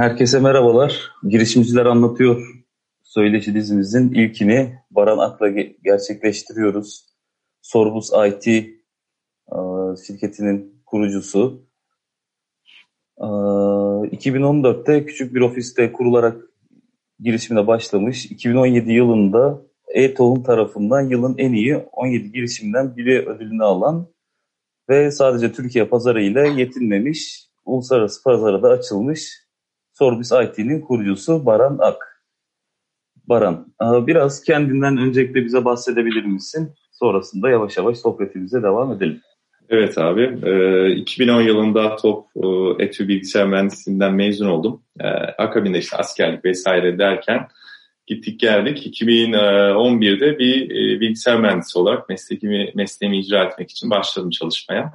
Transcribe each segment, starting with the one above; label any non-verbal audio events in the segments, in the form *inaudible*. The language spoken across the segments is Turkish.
Herkese merhabalar. Girişimciler Anlatıyor söyleşi dizimizin ilkini Baran Ak'la gerçekleştiriyoruz. Sorbus IT e, şirketinin kurucusu. 2014'te küçük bir ofiste kurularak girişimine başlamış. 2017 yılında e-Tohum tarafından yılın en iyi 17 girişimden biri ödülünü alan ve sadece Türkiye pazarı ile yetinmemiş, uluslararası pazara da açılmış Sorbis IT'nin kurucusu Baran Ak. Baran, e, biraz kendinden öncelikle bize bahsedebilir misin? Sonrasında yavaş yavaş sohbetimize devam edelim. Evet abi, 2010 e, yılında top e, etü bilgisayar mühendisliğinden mezun oldum. Akabinde işte askerlik vesaire derken gittik geldik. 2011'de bir bilgisayar mühendisi olarak mesleğimi, mesleğimi icra etmek için başladım çalışmaya.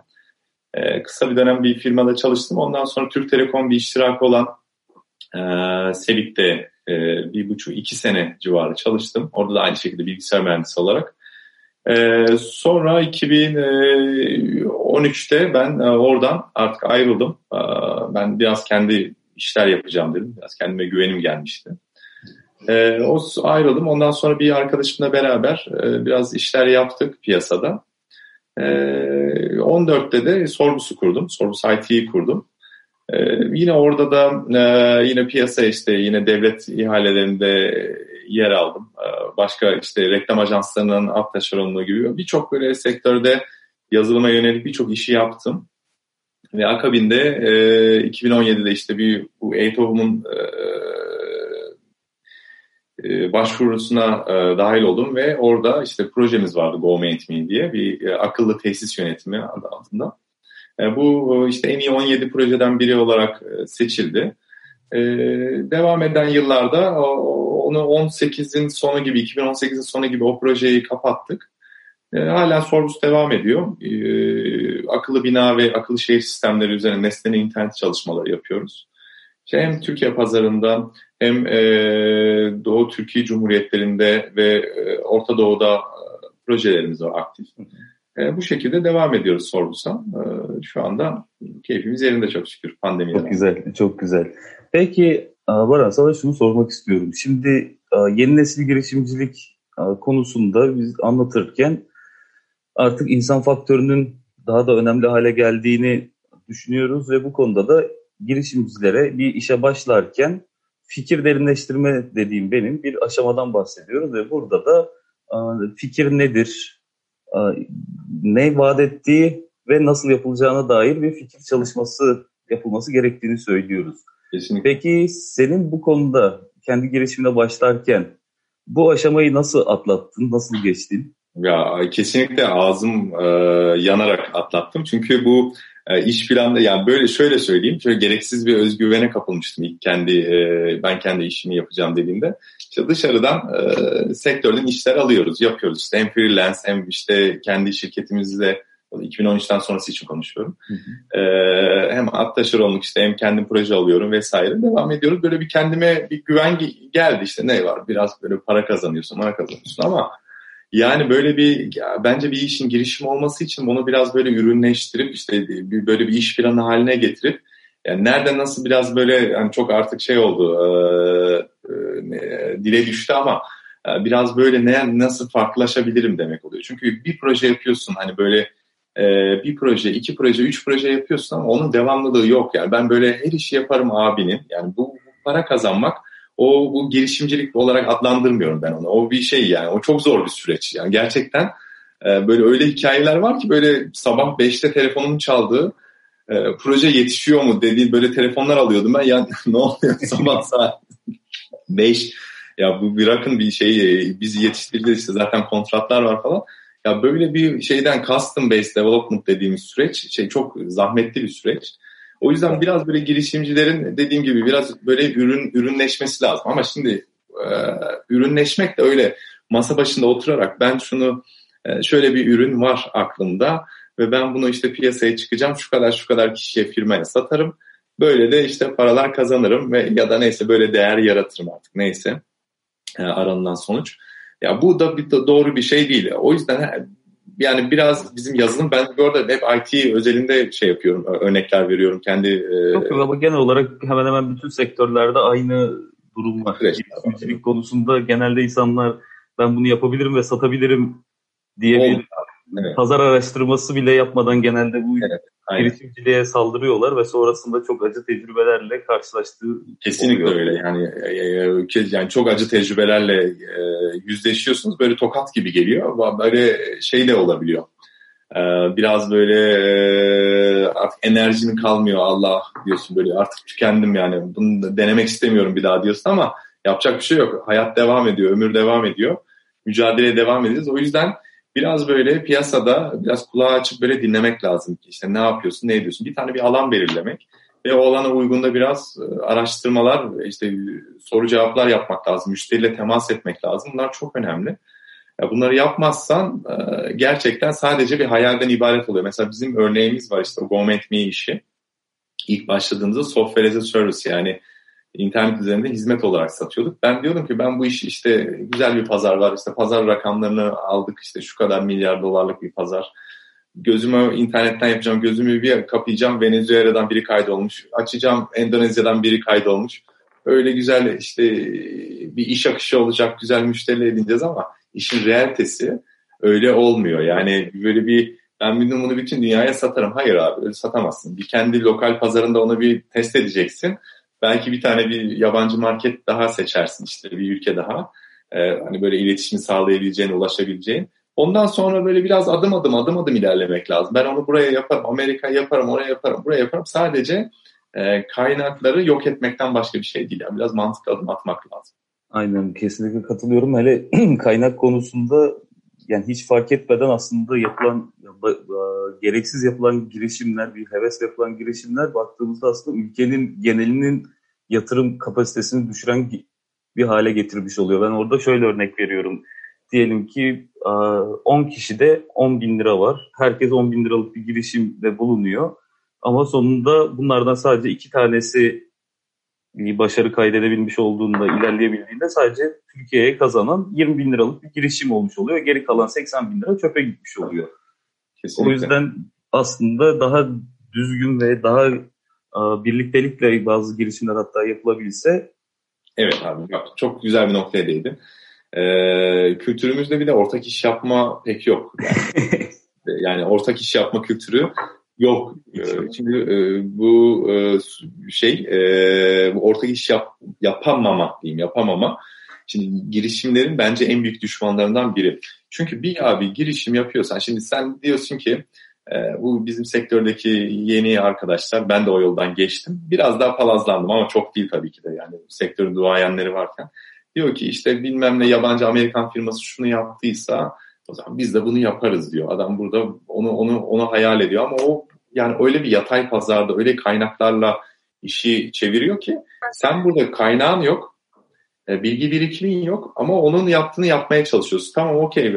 Kısa bir dönem bir firmada çalıştım. Ondan sonra Türk Telekom bir iştirakı olan e, e, bir buçuk iki sene civarı çalıştım. Orada da aynı şekilde bilgisayar mühendisi olarak. E, sonra 2013'te ben e, oradan artık ayrıldım. E, ben biraz kendi işler yapacağım dedim. Biraz kendime güvenim gelmişti. E, o ayrıldım. Ondan sonra bir arkadaşımla beraber e, biraz işler yaptık piyasada. E, 14'te de Sorbus'u kurdum. Sorbus IT'yi kurdum. Ee, yine orada da e, yine piyasa işte yine devlet ihalelerinde yer aldım. Ee, başka işte reklam ajanslarının alt taşeronluğu gibi birçok böyle sektörde yazılıma yönelik birçok işi yaptım. Ve akabinde e, 2017'de işte bir bu Eğitov'un e, e, başvurusuna e, dahil oldum ve orada işte projemiz vardı Go diye bir e, akıllı tesis yönetimi adı altında. E, bu e, işte en iyi 17 projeden biri olarak e, seçildi. Devam eden yıllarda onu 18'in sonu gibi, 2018'in sonu gibi o projeyi kapattık. Hala Sorbus devam ediyor. Akıllı bina ve akıllı şehir sistemleri üzerine nesneli internet çalışmaları yapıyoruz. İşte hem Türkiye pazarında hem Doğu Türkiye Cumhuriyetlerinde ve Orta Doğu'da projelerimiz var aktif. Hı hı. E, bu şekilde devam ediyoruz Sorbus'a. E, şu anda keyfimiz yerinde çok şükür pandemiye. Çok güzel, çok güzel. Peki e, Baran sana şunu sormak istiyorum. Şimdi e, yeni nesil girişimcilik e, konusunda biz anlatırken artık insan faktörünün daha da önemli hale geldiğini düşünüyoruz ve bu konuda da girişimcilere bir işe başlarken fikir derinleştirme dediğim benim bir aşamadan bahsediyoruz ve burada da fikir nedir, ne vaat ettiği ve nasıl yapılacağına dair bir fikir çalışması yapılması gerektiğini söylüyoruz. Kesinlikle. Peki senin bu konuda kendi girişimine başlarken bu aşamayı nasıl atlattın, nasıl geçtin? Ya kesinlikle ağzım e, yanarak atlattım. Çünkü bu iş planında yani böyle şöyle söyleyeyim. Şöyle gereksiz bir özgüvene kapılmıştım ilk kendi e, ben kendi işimi yapacağım dediğimde. İşte dışarıdan e, sektörden işler alıyoruz, yapıyoruz. İşte hem freelance hem işte kendi şirketimizle 2013'ten sonrası için konuşuyorum. Hı hı. Ee, hem at taşeronluk işte hem kendim proje alıyorum vesaire devam ediyoruz. Böyle bir kendime bir güven geldi işte ne var biraz böyle para kazanıyorsun, para kazanıyorsun ama yani böyle bir bence bir işin girişim olması için bunu biraz böyle ürünleştirip işte böyle bir iş planı haline getirip yani nerede nasıl biraz böyle yani çok artık şey oldu e, e, dile düştü ama e, biraz böyle ne nasıl farklılaşabilirim demek oluyor. Çünkü bir proje yapıyorsun hani böyle e, bir proje, iki proje, üç proje yapıyorsun ama onun devamlılığı yok. Yani ben böyle her işi yaparım abinin. Yani bu para kazanmak o bu girişimcilik olarak adlandırmıyorum ben onu. O bir şey yani. O çok zor bir süreç. Yani gerçekten e, böyle öyle hikayeler var ki böyle sabah 5'te telefonun çaldığı e, proje yetişiyor mu dediği böyle telefonlar alıyordum ben. Ya *laughs* ne oluyor sabah *laughs* saat 5 ya bu bırakın bir şey e, bizi yetiştirdi işte zaten kontratlar var falan. Ya böyle bir şeyden custom based development dediğimiz süreç şey çok zahmetli bir süreç. O yüzden biraz böyle girişimcilerin dediğim gibi biraz böyle ürün ürünleşmesi lazım. Ama şimdi e, ürünleşmek de öyle masa başında oturarak ben şunu e, şöyle bir ürün var aklımda ve ben bunu işte piyasaya çıkacağım şu kadar şu kadar kişiye firmaya satarım. Böyle de işte paralar kazanırım ve ya da neyse böyle değer yaratırım artık neyse e, aranılan sonuç. Ya bu da bir doğru bir şey değil. O yüzden yani biraz bizim yazılım ben bu arada hep IT özelinde şey yapıyorum örnekler veriyorum kendi. Yok e, ama genel olarak hemen hemen bütün sektörlerde aynı durum var. Girişimcilik konusunda genelde insanlar ben bunu yapabilirim ve satabilirim diye Oldu. bir evet. pazar araştırması bile yapmadan genelde bu evet, girişimciliğe saldırıyorlar ve sonrasında çok acı tecrübelerle karşılaştığı Kesinlikle oluyor. öyle. Yani e, e, yani çok acı tecrübelerle e, yüzleşiyorsunuz böyle tokat gibi geliyor böyle şey de olabiliyor. Biraz böyle artık enerjinin kalmıyor Allah diyorsun böyle artık tükendim yani bunu denemek istemiyorum bir daha diyorsun ama yapacak bir şey yok. Hayat devam ediyor ömür devam ediyor mücadeleye devam edeceğiz o yüzden biraz böyle piyasada biraz kulağı açıp böyle dinlemek lazım. İşte ne yapıyorsun, ne ediyorsun? Bir tane bir alan belirlemek ve o alana uygun da biraz e, araştırmalar, işte soru cevaplar yapmak lazım. Müşteriyle temas etmek lazım. Bunlar çok önemli. Bunları yapmazsan e, gerçekten sadece bir hayalden ibaret oluyor. Mesela bizim örneğimiz var işte o GoMetMe işi. İlk başladığımızda software as a service yani internet üzerinde hizmet olarak satıyorduk. Ben diyordum ki ben bu işi işte güzel bir pazar var işte pazar rakamlarını aldık işte şu kadar milyar dolarlık bir pazar. Gözümü internetten yapacağım gözümü bir kapayacağım Venezuela'dan biri kaydolmuş açacağım Endonezya'dan biri kaydolmuş. Öyle güzel işte bir iş akışı olacak güzel müşteriler edineceğiz ama işin realitesi öyle olmuyor. Yani böyle bir ben bunu bütün dünyaya satarım. Hayır abi öyle satamazsın. Bir kendi lokal pazarında onu bir test edeceksin belki bir tane bir yabancı market daha seçersin işte bir ülke daha. Ee, hani böyle iletişimi sağlayabileceğin, ulaşabileceğin. Ondan sonra böyle biraz adım adım adım adım ilerlemek lazım. Ben onu buraya yaparım, Amerika yaparım, oraya yaparım, buraya yaparım. Sadece e, kaynakları yok etmekten başka bir şey değil. Yani biraz mantıklı adım atmak lazım. Aynen kesinlikle katılıyorum. Hele *clears throat* kaynak konusunda yani hiç fark etmeden aslında yapılan gereksiz yapılan girişimler, bir heves yapılan girişimler baktığımızda aslında ülkenin genelinin yatırım kapasitesini düşüren bir hale getirmiş oluyor. Ben orada şöyle örnek veriyorum. Diyelim ki 10 kişide 10 bin lira var. Herkes 10 bin liralık bir girişimde bulunuyor. Ama sonunda bunlardan sadece iki tanesi bir başarı kaydedebilmiş olduğunda, ilerleyebildiğinde sadece Türkiye'ye kazanan 20 bin liralık bir girişim olmuş oluyor. Geri kalan 80 bin lira çöpe gitmiş oluyor. Kesinlikle. O yüzden aslında daha düzgün ve daha birliktelikle bazı girişimler hatta yapılabilse. Evet abi bak çok güzel bir noktaya değdin. Ee, kültürümüzde bir de ortak iş yapma pek yok. Yani, *laughs* yani ortak iş yapma kültürü yok. Ee, şimdi e, bu e, şey e, bu ortak iş yap, yapamama diyeyim yapamama. Şimdi girişimlerin bence en büyük düşmanlarından biri. Çünkü bir abi girişim yapıyorsan şimdi sen diyorsun ki bu bizim sektördeki yeni arkadaşlar, ben de o yoldan geçtim. Biraz daha palazlandım ama çok değil tabii ki de yani sektörün duayenleri varken. Diyor ki işte bilmem ne yabancı Amerikan firması şunu yaptıysa o zaman biz de bunu yaparız diyor. Adam burada onu onu onu hayal ediyor ama o yani öyle bir yatay pazarda öyle kaynaklarla işi çeviriyor ki sen burada kaynağın yok e, bilgi birikimin yok ama onun yaptığını yapmaya çalışıyorsun. Tamam okey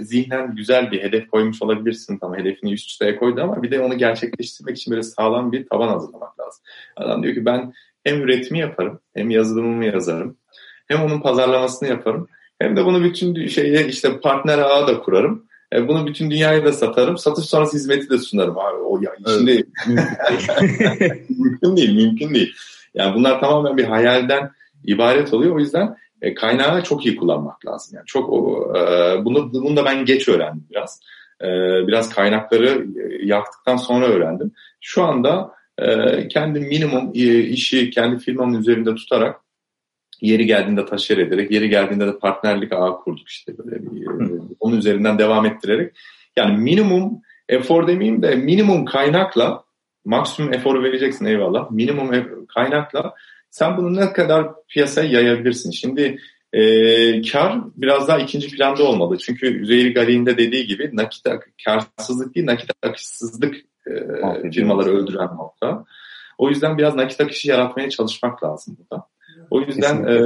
zihnen güzel bir hedef koymuş olabilirsin. Tamam hedefini üst üste koydu ama bir de onu gerçekleştirmek için böyle sağlam bir taban hazırlamak lazım. Adam diyor ki ben hem üretimi yaparım hem yazılımımı yazarım hem onun pazarlamasını yaparım hem de bunu bütün şeye işte partner ağı da kurarım. E, bunu bütün dünyaya da satarım. Satış sonrası hizmeti de sunarım abi. O ya şimdi *laughs* mümkün değil, mümkün değil. Yani bunlar tamamen bir hayalden ibaret oluyor. O yüzden e, kaynağı çok iyi kullanmak lazım. Yani çok e, bunu bunu da ben geç öğrendim biraz. E, biraz kaynakları e, yaktıktan sonra öğrendim. Şu anda e, kendi minimum e, işi kendi firmamın üzerinde tutarak yeri geldiğinde taşer ederek, yeri geldiğinde de partnerlik ağı kurduk işte böyle bir, e, onun üzerinden devam ettirerek. Yani minimum efor demeyeyim de minimum kaynakla maksimum eforu vereceksin eyvallah. Minimum kaynakla sen bunu ne kadar piyasaya yayabilirsin? Şimdi e, kar biraz daha ikinci planda olmalı. Çünkü Üzeyir Gali'nin de dediği gibi nakit karsızlık değil nakit akışsızlık e, firmaları öldüren nokta. O yüzden biraz nakit akışı yaratmaya çalışmak lazım burada. O yüzden e,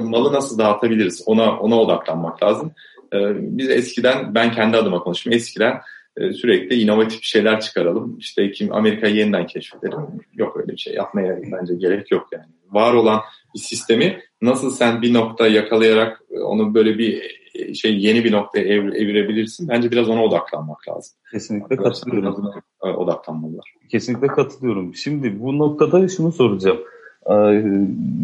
malı nasıl dağıtabiliriz ona ona odaklanmak lazım. E, biz eskiden ben kendi adıma konuşayım eskiden e, sürekli inovatif şeyler çıkaralım. İşte kim Amerika'yı yeniden keşfedelim. Yok öyle bir şey yapmaya bence gerek yok yani. Var olan bir sistemi nasıl sen bir nokta yakalayarak onu böyle bir şey yeni bir noktaya ev, evirebilirsin. Bence biraz ona odaklanmak lazım. Kesinlikle katılıyorum. Odaklanmalılar. Kesinlikle katılıyorum. Şimdi bu noktada şunu soracağım.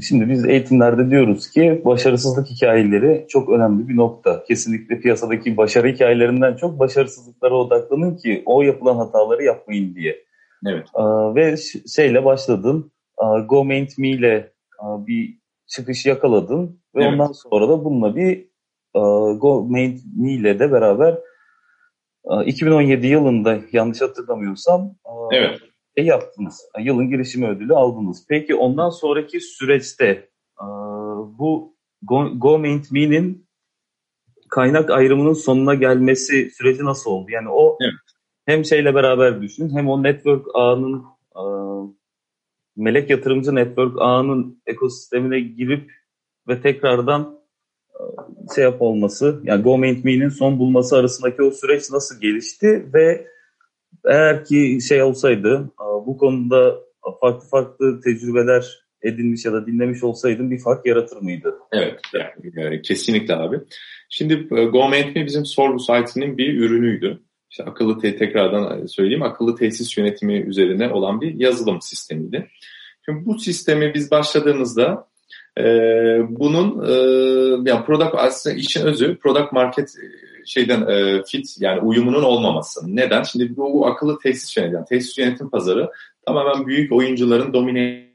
Şimdi biz eğitimlerde diyoruz ki başarısızlık hikayeleri çok önemli bir nokta. Kesinlikle piyasadaki başarı hikayelerinden çok başarısızlıklara odaklanın ki o yapılan hataları yapmayın diye. Evet. Ve şeyle başladın. Go Maint Me ile bir çıkış yakaladın ve evet. ondan sonra da bununla bir Go Maint Me ile de beraber 2017 yılında yanlış hatırlamıyorsam evet şey yaptınız. Yılın girişimi ödülü aldınız. Peki ondan sonraki süreçte bu Go, Go Mint Me'nin kaynak ayrımının sonuna gelmesi süreci nasıl oldu? Yani o evet. hem şeyle beraber düşün hem o network ağının melek yatırımcı network ağının ekosistemine girip ve tekrardan şey yap olması yani Go Mint Me'nin son bulması arasındaki o süreç nasıl gelişti ve eğer ki şey olsaydı bu konuda farklı farklı tecrübeler edinmiş ya da dinlemiş olsaydın bir fark yaratır mıydı? Evet, yani, kesinlikle abi. Şimdi e, GoMateMe bizim sorgu site'inin bir ürünüydü. İşte akıllı te tekrardan söyleyeyim, akıllı tesis yönetimi üzerine olan bir yazılım sistemiydi. Şimdi bu sistemi biz başladığımızda e, bunun e, yani product aslında işin özü product market şeyden e, fit yani uyumunun olmaması. Neden? Şimdi bu, bu akıllı tesis yönetim, tesis yönetim pazarı tamamen büyük oyuncuların domine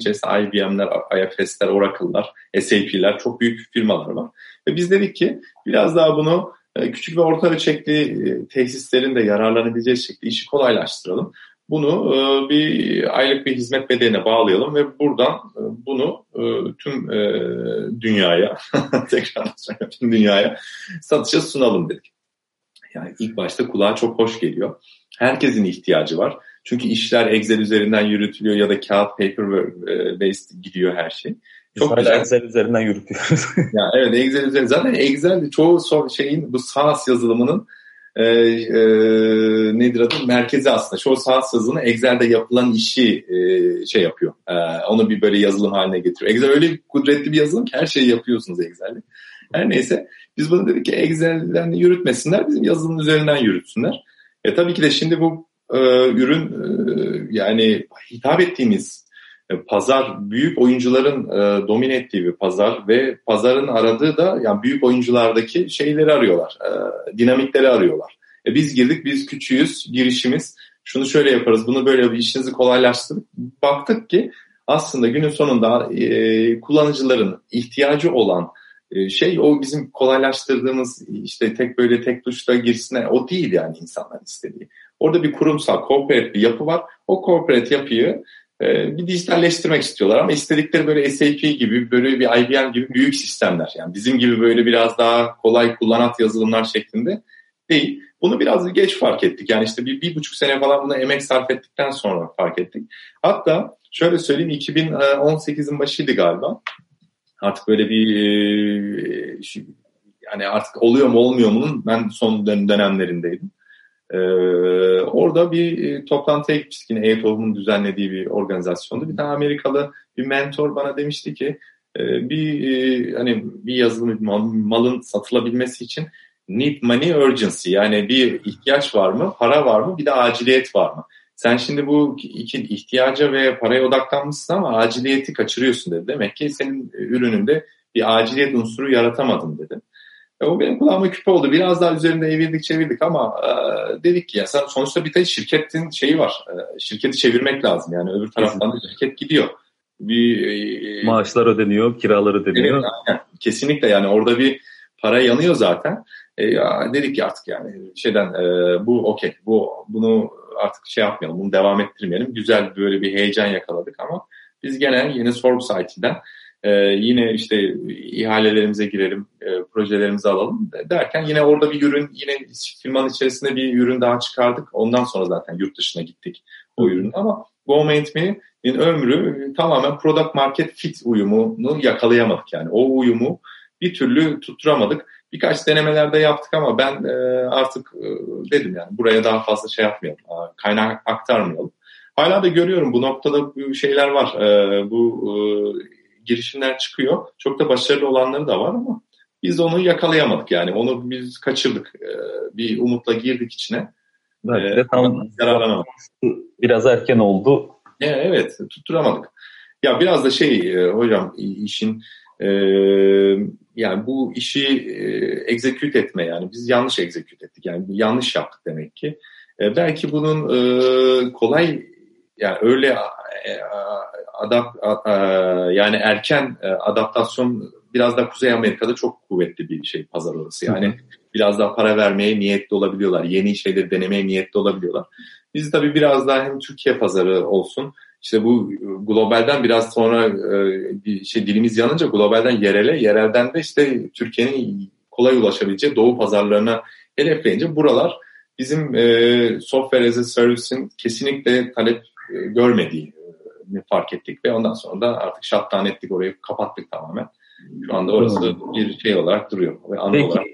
IBM'ler, IFS'ler, Oracle'lar, SAP'ler çok büyük firmalar var. Ve biz dedik ki biraz daha bunu e, küçük ve orta ölçekli e, tesislerin de yararlanabileceği şekilde işi kolaylaştıralım. Bunu e, bir aylık bir hizmet bedeline bağlayalım ve buradan e, bunu e, tüm dünyaya *laughs* tekrar tüm dünyaya satışa sunalım dedik. Yani ilk başta kulağa çok hoş geliyor. Herkesin ihtiyacı var. Çünkü işler Excel üzerinden yürütülüyor ya da kağıt paper based gidiyor her şey. Çok Biz güzel. Excel üzerinden yürütüyoruz. yani evet Excel üzerinden. Zaten Excel çoğu şeyin bu SaaS yazılımının e, e, nedir adı? Merkezi aslında. Şu saat sazını Excel'de yapılan işi e, şey yapıyor. E, onu bir böyle yazılım haline getiriyor. Excel öyle kudretli bir yazılım ki her şeyi yapıyorsunuz Excel'de. Her neyse biz bunu dedik ki Excel'den yürütmesinler, bizim yazılım üzerinden yürütsünler. E tabii ki de şimdi bu e, ürün e, yani hitap ettiğimiz pazar büyük oyuncuların e, domine ettiği bir pazar ve pazarın aradığı da yani büyük oyunculardaki şeyleri arıyorlar, e, dinamikleri arıyorlar. E, biz girdik, biz küçüğüz, girişimiz. Şunu şöyle yaparız, bunu böyle bir işinizi kolaylaştırdık. Baktık ki aslında günün sonunda e, kullanıcıların ihtiyacı olan e, şey o bizim kolaylaştırdığımız işte tek böyle tek tuşla girsine o değil yani insanlar istediği. Orada bir kurumsal, corporate bir yapı var. O corporate yapıyı ee, bir dijitalleştirmek istiyorlar ama istedikleri böyle SAP gibi böyle bir IBM gibi büyük sistemler yani bizim gibi böyle biraz daha kolay kullanat yazılımlar şeklinde değil. Bunu biraz geç fark ettik yani işte bir, bir buçuk sene falan buna emek sarf ettikten sonra fark ettik. Hatta şöyle söyleyeyim 2018'in başıydı galiba artık böyle bir e, yani artık oluyor mu olmuyor mu ben son dönemlerindeydim. Ee, orada bir e, toplantıya gitmiştik yine EYTOV'un düzenlediği bir organizasyonda. Bir tane Amerikalı bir mentor bana demişti ki e, bir e, hani bir yazılım mal, malın satılabilmesi için need money urgency yani bir ihtiyaç var mı, para var mı, bir de aciliyet var mı? Sen şimdi bu iki ihtiyaca ve paraya odaklanmışsın ama aciliyeti kaçırıyorsun dedi. Demek ki senin ürününde bir aciliyet unsuru yaratamadın dedi. E, o benim kulağıma küpe oldu. Biraz daha üzerinde evirdik çevirdik ama e, dedik ki ya sen sonuçta bir de şirketin şeyi var. E, şirketi çevirmek lazım. Yani öbür taraftan da şirket gidiyor. Bir e, maaşlar ödeniyor, kiralar ödeniyor. Evet, yani, kesinlikle yani orada bir para yanıyor zaten. E, ya, dedik ki artık yani şeyden e, bu okey. Bu bunu artık şey yapmayalım. Bunu devam ettirmeyelim. Güzel böyle bir heyecan yakaladık ama biz gene yeni Sorg site'den ee, yine işte ihalelerimize girelim, e, projelerimizi alalım derken yine orada bir ürün, yine firmanın içerisinde bir ürün daha çıkardık. Ondan sonra zaten yurt dışına gittik o ürün. Ama Go Maintain'in ömrü tamamen product market fit uyumunu yakalayamadık yani. O uyumu bir türlü tutturamadık. Birkaç denemelerde yaptık ama ben e, artık e, dedim yani buraya daha fazla şey yapmayalım, kaynak aktarmayalım. Hala da görüyorum bu noktada şeyler var. E, bu e, girişimler çıkıyor. Çok da başarılı olanları da var ama biz onu yakalayamadık yani. Onu biz kaçırdık. E, bir umutla girdik içine. Belki ee, de tam biraz erken oldu. E, evet tutturamadık. Ya biraz da şey e, hocam işin e, yani bu işi e, execute etme yani biz yanlış execute ettik yani yanlış yaptık demek ki. E, belki bunun e, kolay yani öyle e, adapt e, yani erken e, adaptasyon biraz da Kuzey Amerika'da çok kuvvetli bir şey pazar orası. Yani biraz daha para vermeye niyetli olabiliyorlar. Yeni şeyleri denemeye niyetli olabiliyorlar. Biz tabii biraz daha hem Türkiye pazarı olsun. İşte bu globalden biraz sonra bir şey dilimiz yanınca globalden yerele, yerelden de işte Türkiye'nin kolay ulaşabileceği doğu pazarlarına hedefleyince buralar bizim e, software as a service'in kesinlikle talep e, görmediğini fark ettik ve ondan sonra da artık shutdown ettik orayı kapattık tamamen. Şu anda orası bir şey olarak duruyor ve ana peki, olarak.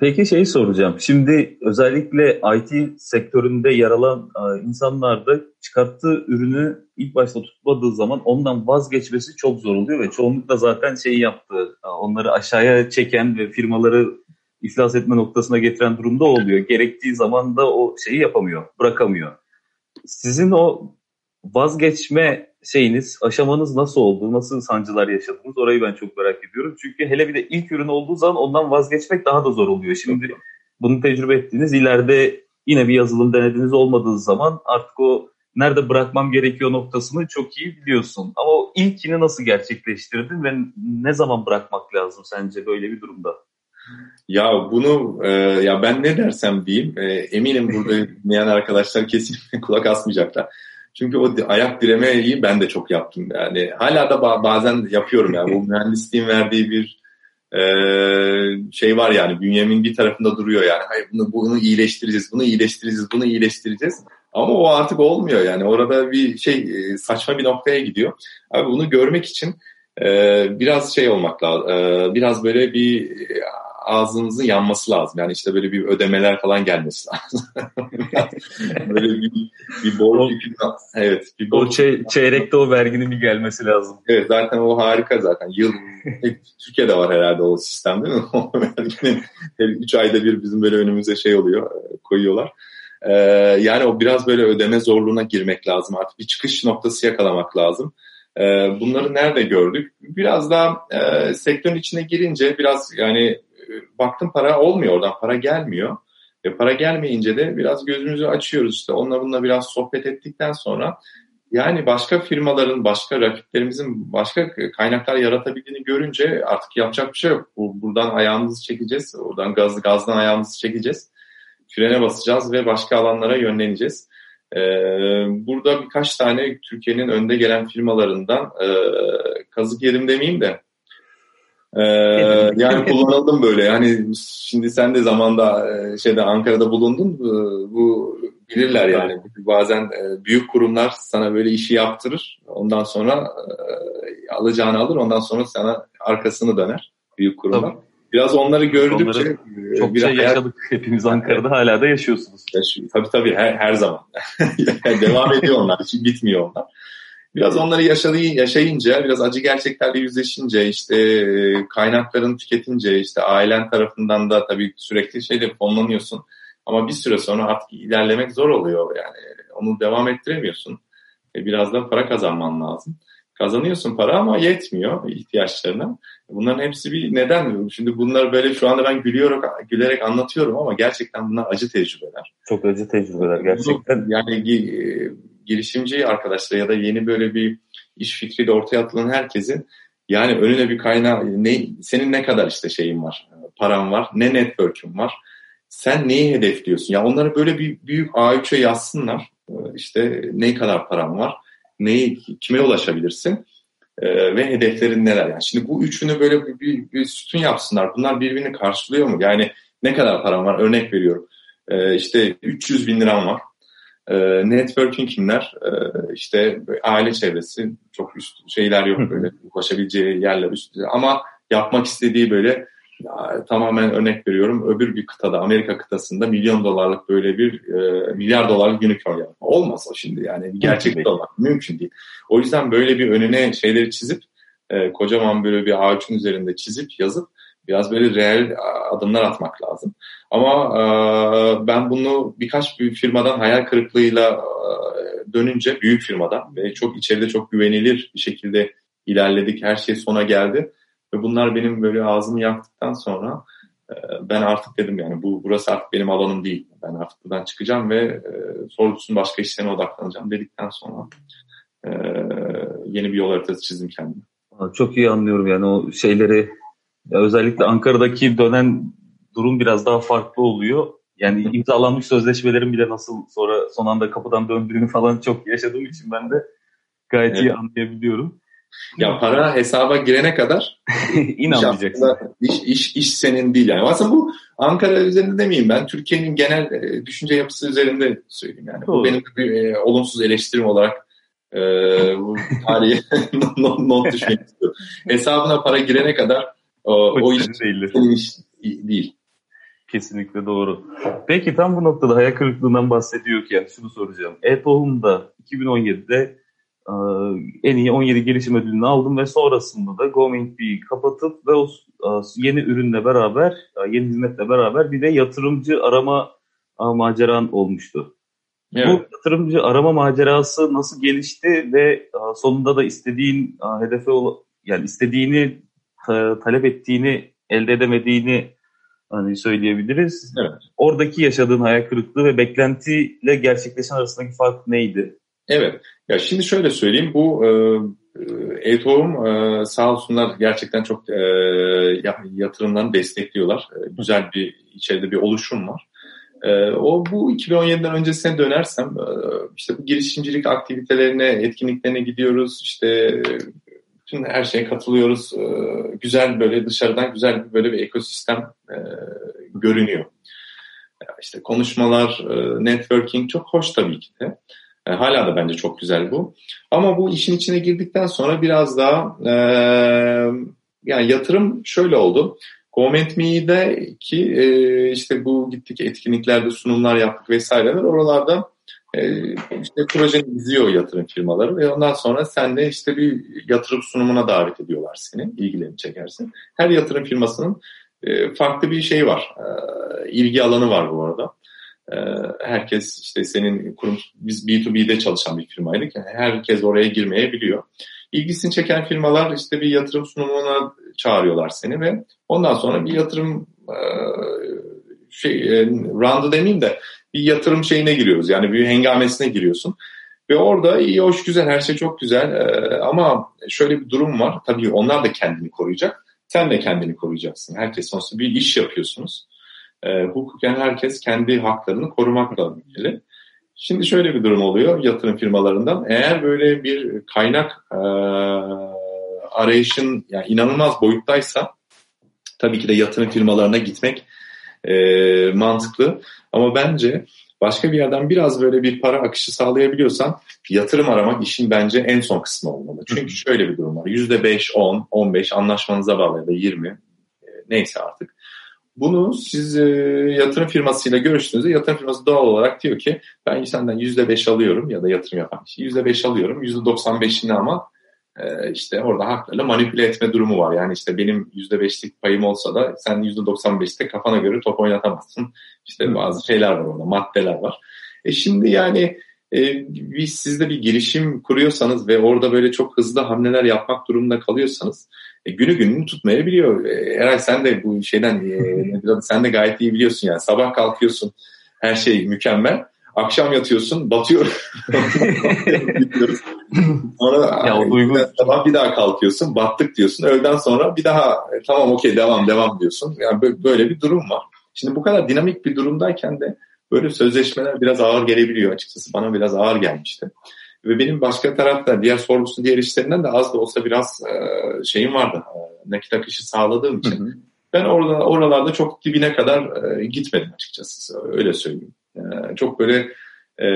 Peki şeyi soracağım. Şimdi özellikle IT sektöründe yer alan e, insanlar da çıkarttığı ürünü ilk başta tutmadığı zaman ondan vazgeçmesi çok zor oluyor ve çoğunlukla zaten şeyi yaptı. E, onları aşağıya çeken ve firmaları iflas etme noktasına getiren durumda oluyor. Gerektiği zaman da o şeyi yapamıyor, bırakamıyor. Sizin o vazgeçme şeyiniz, aşamanız nasıl oldu? Nasıl sancılar yaşadınız? Orayı ben çok merak ediyorum. Çünkü hele bir de ilk ürün olduğu zaman ondan vazgeçmek daha da zor oluyor. Şimdi bunu tecrübe ettiğiniz ileride yine bir yazılım denediğiniz olmadığı zaman artık o nerede bırakmam gerekiyor noktasını çok iyi biliyorsun. Ama o ilkini nasıl gerçekleştirdin ve ne zaman bırakmak lazım sence böyle bir durumda? Ya bunu e, ya ben ne dersem diyeyim e, eminim burada *laughs* dinleyen arkadaşlar kesinlikle *laughs* kulak asmayacaklar. Çünkü o ayak diremeyi ben de çok yaptım. Yani hala da bazen yapıyorum yani. Bu *laughs* mühendisliğin verdiği bir e, şey var yani. Bünyemin bir tarafında duruyor yani. Hayır bunu, bunu iyileştireceğiz, bunu iyileştireceğiz, bunu iyileştireceğiz. Ama o artık olmuyor yani. Orada bir şey saçma bir noktaya gidiyor. Abi bunu görmek için e, biraz şey olmak lazım. E, biraz böyle bir ağzınızın yanması lazım. Yani işte böyle bir ödemeler falan gelmesi lazım. *laughs* böyle bir, bir borç. Evet. Bir borç. O çey- çeyrekte o verginin bir gelmesi lazım. Evet zaten o harika zaten. Yıl *laughs* Türkiye'de var herhalde o sistem değil mi? *laughs* Verginin 3 ayda bir bizim böyle önümüze şey oluyor koyuyorlar. Ee, yani o biraz böyle ödeme zorluğuna girmek lazım. Artık bir çıkış noktası yakalamak lazım. Ee, bunları nerede gördük? Biraz daha e, sektörün içine girince biraz yani baktım para olmuyor oradan para gelmiyor. Ve para gelmeyince de biraz gözümüzü açıyoruz işte onunla bununla biraz sohbet ettikten sonra yani başka firmaların, başka rakiplerimizin başka kaynaklar yaratabildiğini görünce artık yapacak bir şey yok. Buradan ayağımızı çekeceğiz, oradan gaz, gazdan ayağımızı çekeceğiz. Frene basacağız ve başka alanlara yönleneceğiz. Ee, burada birkaç tane Türkiye'nin önde gelen firmalarından e, kazık yerim demeyeyim de ee, yani *laughs* kullanıldım böyle. Yani şimdi sen de zamanda e, şeyde Ankara'da bulundun. Bu bilirler yani. Bazen e, büyük kurumlar sana böyle işi yaptırır. Ondan sonra e, alacağını alır. Ondan sonra sana arkasını döner büyük kurumlar. Tabii. Biraz onları gördükçe onları çok biraz şey yaşadık hepimiz Ankara'da hala da yaşıyorsunuz. Yaşıyor. Tabii tabii her, her zaman. *laughs* Devam ediyor onlar. Hiç bitmiyor onlar. Biraz onları yaşayınca, biraz acı gerçeklerle yüzleşince, işte e, kaynakların tüketince, işte ailen tarafından da tabii sürekli şeyle fonlanıyorsun. Ama bir süre sonra artık ilerlemek zor oluyor yani. Onu devam ettiremiyorsun. E, biraz da para kazanman lazım. Kazanıyorsun para ama yetmiyor ihtiyaçlarına. Bunların hepsi bir neden. Şimdi bunlar böyle şu anda ben gülüyorum, gülerek anlatıyorum ama gerçekten bunlar acı tecrübeler. Çok acı tecrübeler gerçekten. Yani e, girişimci arkadaşlar ya da yeni böyle bir iş fikriyle ortaya atılan herkesin yani önüne bir kaynağı ne, senin ne kadar işte şeyin var, paran var, ne network'ün var. Sen neyi hedefliyorsun? Ya onları böyle bir büyük A3'e yazsınlar. İşte ne kadar param var, neyi kime ulaşabilirsin ee, ve hedeflerin neler? Yani şimdi bu üçünü böyle bir, bir, bir sütun yapsınlar. Bunlar birbirini karşılıyor mu? Yani ne kadar param var? Örnek veriyorum. Ee, işte 300 bin liram var. E, networking kimler? E, işte aile çevresi çok üst şeyler yok böyle ulaşabileceği yerler üst ama yapmak istediği böyle ya, tamamen örnek veriyorum öbür bir kıtada Amerika kıtasında milyon dolarlık böyle bir e, milyar dolarlık unicorn yapma. Olmaz o şimdi yani gerçek dolar mümkün değil. O yüzden böyle bir önüne şeyleri çizip e, kocaman böyle bir ağaçın üzerinde çizip yazıp Biraz böyle reel adımlar atmak lazım. Ama e, ben bunu birkaç bir firmadan hayal kırıklığıyla e, dönünce büyük firmadan ve çok içeride çok güvenilir bir şekilde ilerledik. Her şey sona geldi. Ve bunlar benim böyle ağzımı yaktıktan sonra e, ben artık dedim yani bu burası artık benim alanım değil. Ben artık buradan çıkacağım ve e, sorgusun başka işlerine odaklanacağım dedikten sonra e, yeni bir yol haritası çizdim kendime. Çok iyi anlıyorum yani o şeyleri özellikle Ankara'daki dönen durum biraz daha farklı oluyor. Yani imzalanmış sözleşmelerin bile nasıl sonra son anda kapıdan döndüğünü falan çok yaşadığım için ben de gayet evet. iyi anlayabiliyorum. Ya para hesaba girene kadar *laughs* inanmayacaksın. İş, iş, iş senin değil yani. Aslında bu Ankara üzerinde demeyeyim ben. Türkiye'nin genel e, düşünce yapısı üzerinde söyleyeyim yani. Doğru. Bu benim bir e, olumsuz eleştirim olarak e, bu tarihi not, not düşmek istiyorum. Hesabına para girene kadar o, o senin iş değil. Kesinlikle doğru. Peki tam bu noktada hayal kırıklığından bahsediyorken şunu soracağım. E-Tohum'da 2017'de e, en iyi 17 gelişim ödülünü aldım ve sonrasında da GoMinkB'yi kapatıp ve o e, yeni ürünle beraber, e, yeni hizmetle beraber bir de yatırımcı arama maceran olmuştu. Evet. Bu yatırımcı arama macerası nasıl gelişti ve sonunda da istediğin hedefe yani istediğini talep ettiğini elde edemediğini hani söyleyebiliriz. Evet. Oradaki yaşadığın hayal kırıklığı ve beklentiyle gerçekleşen arasındaki fark neydi? Evet. Ya şimdi şöyle söyleyeyim. Bu e, e-tohum e, sağ olsunlar gerçekten çok e, yatırımlarını destekliyorlar. E, güzel bir içeride bir oluşum var. E, o bu 2017'den öncesine dönersem e, işte bu girişimcilik aktivitelerine, etkinliklerine gidiyoruz. İşte bütün her şeye katılıyoruz. E, güzel böyle dışarıdan güzel böyle bir ekosistem e, görünüyor. İşte konuşmalar, e, networking çok hoş tabii ki de. E, hala da bence çok güzel bu. Ama bu işin içine girdikten sonra biraz daha e, yani yatırım şöyle oldu. Comment.me'de ki e, işte bu gittik etkinliklerde sunumlar yaptık vesaireler oralarda e, işte projeni izliyor yatırım firmaları ve ondan sonra sen de işte bir yatırım sunumuna davet ediyorlar seni ilgilerini çekersin. Her yatırım firmasının e, farklı bir şey var. E, ilgi alanı var bu arada. Ee, herkes işte senin kurum biz B2B'de çalışan bir firmaydık. Yani herkes oraya girmeyebiliyor. İlgisini çeken firmalar işte bir yatırım sunumuna çağırıyorlar seni ve ondan sonra bir yatırım e, şey e, demeyeyim de bir yatırım şeyine giriyoruz. Yani bir hengamesine giriyorsun. Ve orada iyi, hoş, güzel, her şey çok güzel. Ee, ama şöyle bir durum var. Tabii onlar da kendini koruyacak. Sen de kendini koruyacaksın. Herkes sonuçta bir iş yapıyorsunuz e, hukuken herkes kendi haklarını korumakla ilgili. Şimdi şöyle bir durum oluyor yatırım firmalarından. Eğer böyle bir kaynak e, arayışın yani inanılmaz boyuttaysa tabii ki de yatırım firmalarına gitmek e, mantıklı. Ama bence başka bir yerden biraz böyle bir para akışı sağlayabiliyorsan yatırım aramak işin bence en son kısmı olmalı. Çünkü şöyle bir durum var. %5, 10, 15 anlaşmanıza bağlı ya da 20 e, neyse artık. Bunu siz e, yatırım firmasıyla görüştüğünüzde yatırım firması doğal olarak diyor ki ben senden %5 alıyorum ya da yatırım yapan kişi %5 alıyorum. %95'ini ama e, işte orada haklarla manipüle etme durumu var. Yani işte benim %5'lik payım olsa da sen %95'te kafana göre top oynatamazsın. İşte bazı şeyler var orada, maddeler var. E şimdi yani e, biz sizde bir girişim kuruyorsanız ve orada böyle çok hızlı hamleler yapmak durumunda kalıyorsanız e, günü gününü tutmayabiliyor. E, Eray sen de bu şeyden e, sen de gayet iyi biliyorsun yani sabah kalkıyorsun her şey mükemmel. Akşam yatıyorsun, batıyor. *laughs* sonra ya, o duygu... sabah bir daha kalkıyorsun, battık diyorsun. Öğleden sonra bir daha e, tamam okey devam devam diyorsun. Yani böyle bir durum var. Şimdi bu kadar dinamik bir durumdayken de böyle sözleşmeler biraz ağır gelebiliyor açıkçası. Bana biraz ağır gelmişti. Ve benim başka tarafta diğer sorgusu diğer işlerinden de az da olsa biraz e, şeyim vardı. E, nakit akışı sağladığım için. Hı hı. Ben orada oralarda çok dibine kadar e, gitmedim açıkçası. Öyle söyleyeyim. E, çok böyle e,